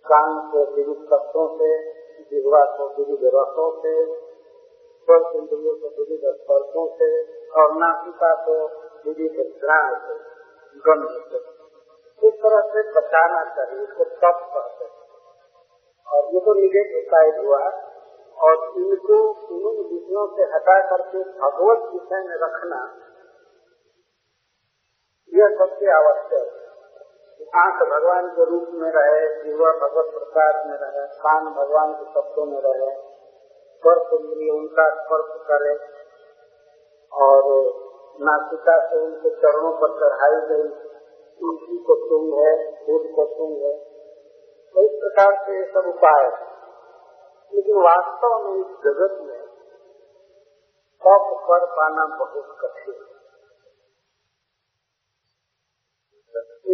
कान को विविध शब्दों से, जिहवा को विविध रसों से, स्पर्श इंद्रियों को विविध स्पर्शों से, और नासिका को विविध घ्राण से, गंध से। इस तरह से बचाना चाहिए, इसको तप कहते हैं। और ये तो निगेटिव साइड हुआ और इनको उन विषयों से हटा करके भगवत विषय में रखना, यह सबसे आवश्यक आँख भगवान के रूप में रहे जीवा भगवत प्रसाद में रहे, कान भगवान के शब्दों में रहे स्पर्श इंद्रिय उनका स्पर्श करे, और नासिका से उनके चरणों पर चढ़ाई गई तुलसी को तुंग है फूल को तुंग है। तो इस प्रकार से ये सब उपाय लेकिन वास्तव में इस जगत में तप कर पाना बहुत कठिन है।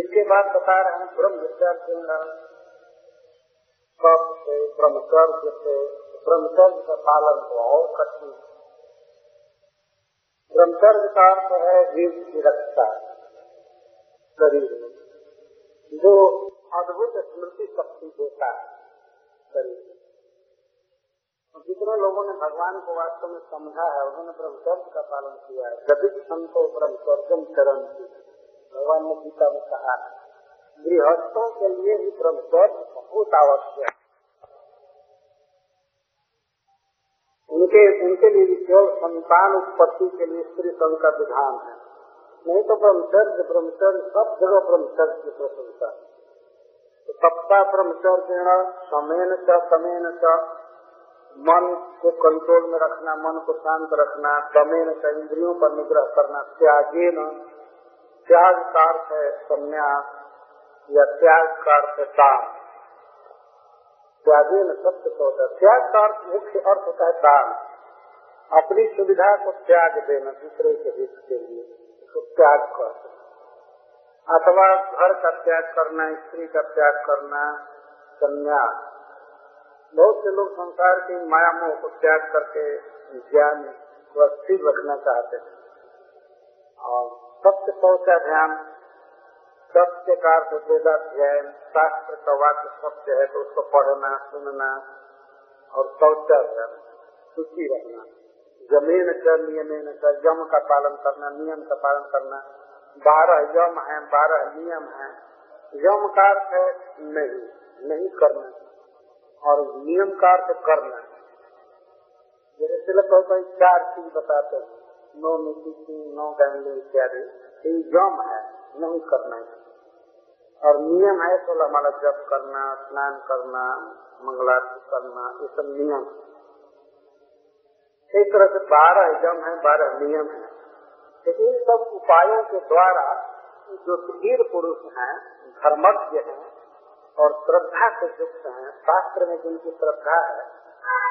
इसके बाद बता रहे हैं ब्रह्मचर्य तप से ब्रह्मचर्य से ब्रह्मचर्य का पालन हो और कठिन ब्रह्मचर्य का अर्थ है जीव की रक्षा। शरीर जो अद्भुत स्मृति शक्ति देता है शरीर। में जितने लोगों ने भगवान को वास्तव में समझा है, उन्होंने ब्रह्मचर्य का पालन किया है। गदित संतो ब्रह्मचर्य चरण की भगवान ने गीता में कहा गृहस्थों के लिए भी ब्रह्मचर्य बहुत आवश्यक उनके उनके लिए केवल संतान उत्पत्ति के लिए स्त्री संघ का विधान है। नहीं तो ब्रह्मचर्य ब्रह्मचर्य, सब जगह ब्रह्मचर्य की प्रशंसा। तो सप्ताह ब्रह्मचर्य समेन च समेन च। मन को कंट्रोल में रखना, मन को शांत रखना, समेन च इंद्रियों पर निग्रह करना त्यागे न त्याग का अर्थ है संन्यास या त्याग का अर्थ है दान। त्यागे न सत्य होता है। त्याग का अर्थ मुख्य अर्थ होता है दान। अपनी सुविधा को त्याग देना, दूसरे के हित के लिए उसको त्याग कर अथवा घर का त्याग करना, स्त्री का त्याग करना संन्यास बहुत से लोग संसार की माया मोह को त्याग करके ज्ञान को स्थिर रखना चाहते हैं। और सत्य पहुँचा ध्यान, सत्य का वेदाध्ययन शास्त्र का वाक्य सत्य है तो उसको पढ़ना, सुनना और शौचालय सूची रखना ज़मीन का नियम का यम का पालन करना, नियम का पालन करना। बारह यम है, बारह नियम है। यम का अर्थ है नहीं नहीं करना। और नियम का अर्थ करना। जैसे कोई चार चीज़ बताते हैं। नो मिटिंग नो गैंगली इत्यादि। ये यम है, नहीं करना है। और नियम है, सोलह माला जप करना, स्नान करना, मंगलारती करना, ये सब नियम। एक तरह से बारह यम है, बारह नियम है। लेकिन इन सब उपायों के द्वारा जो सुधीर पुरुष हैं, धर्मज्ञ हैं और श्रद्धा से युक्त हैं, शास्त्र में जिनकी श्रद्धा है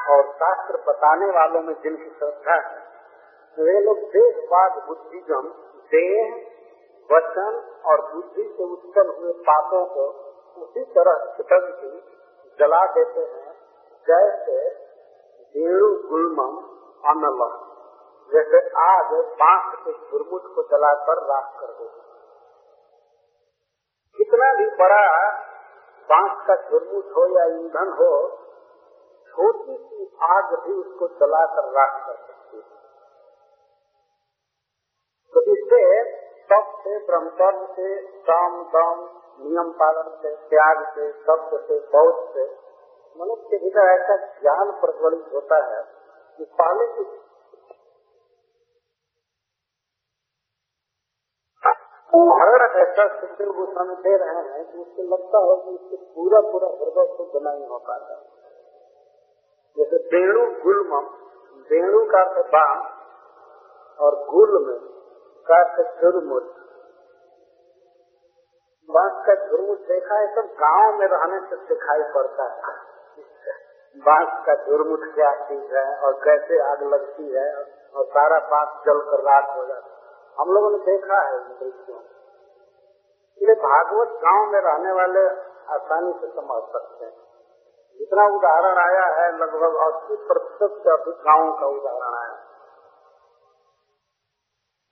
और शास्त्र बताने वालों में जिनकी श्रद्धा है, वे लोग देशवाद, बुद्धिज्म, देह, वचन और बुद्धि से उत्पन्न हुए पापों को उसी तरह चितंती जला देते हैं, जैसे वेणु गुलमम अनल जैसे आग बाँस के झुरमुट को जलाकर राख कर देते कितना भी बड़ा बाँस का झुरमुट हो या ईंधन हो, छोटी सी आग भी उसको जलाकर राख कर सकती है। तो इससे तप से ब्रह्मचर्य से, काम, दम, नियम पालन से, त्याग से शब्द से, बौद्ध से, मनुष्य के भीतर ऐसा ज्ञान प्रज्वलित होता है कि पहले की उदाहरण ऐसा सुखदेव गोस्वामी दे रहे हैं कि उसको लगता हो कि उससे पूरा पूरा हृदय शुद्ध नहीं हो पाता जैसे वेणु गुलम वेणु का बाम और गुल में का झुरमुट बाँस का झुरमुट देखा है, सब गाँव में रहने से दिखाई पड़ता है। बाँस का झुरमुट क्या चीज़ है और कैसे आग लगती है और सारा बाँस जल कर राख हो जाता है। हम लोगों ने देखा है ये भागवत गाँव में रहने वाले आसानी से समझ सकते हैं। जितना उदाहरण आया है, लगभग अस्सी प्रतिशत से अधिक गाँव का उदाहरण आया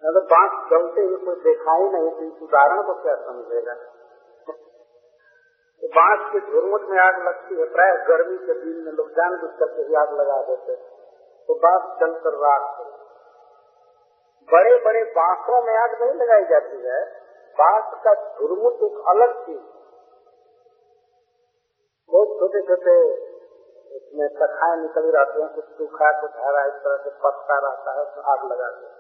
अगर बाँस जलते ही कोई देखा ही नहीं तो इस उदाहरण को क्या समझेगा? तो बाँस के झुरमुट में आग लगती है, प्राय गर्मी के दिन में लोग जान बुझ करके आग लगा देते तो बाँस जलकर राख हो बड़े बड़े बांसों में आग नहीं लगाई जाती है। बाँस का झुरमुट एक अलग चीज़ बहुत छोटे छोटे उसमें कथाएँ निकल रहती हैं, कुछ सूखा कुछ हरा इस तरह से पत्ता रहता है, उसमें आग लगा दो।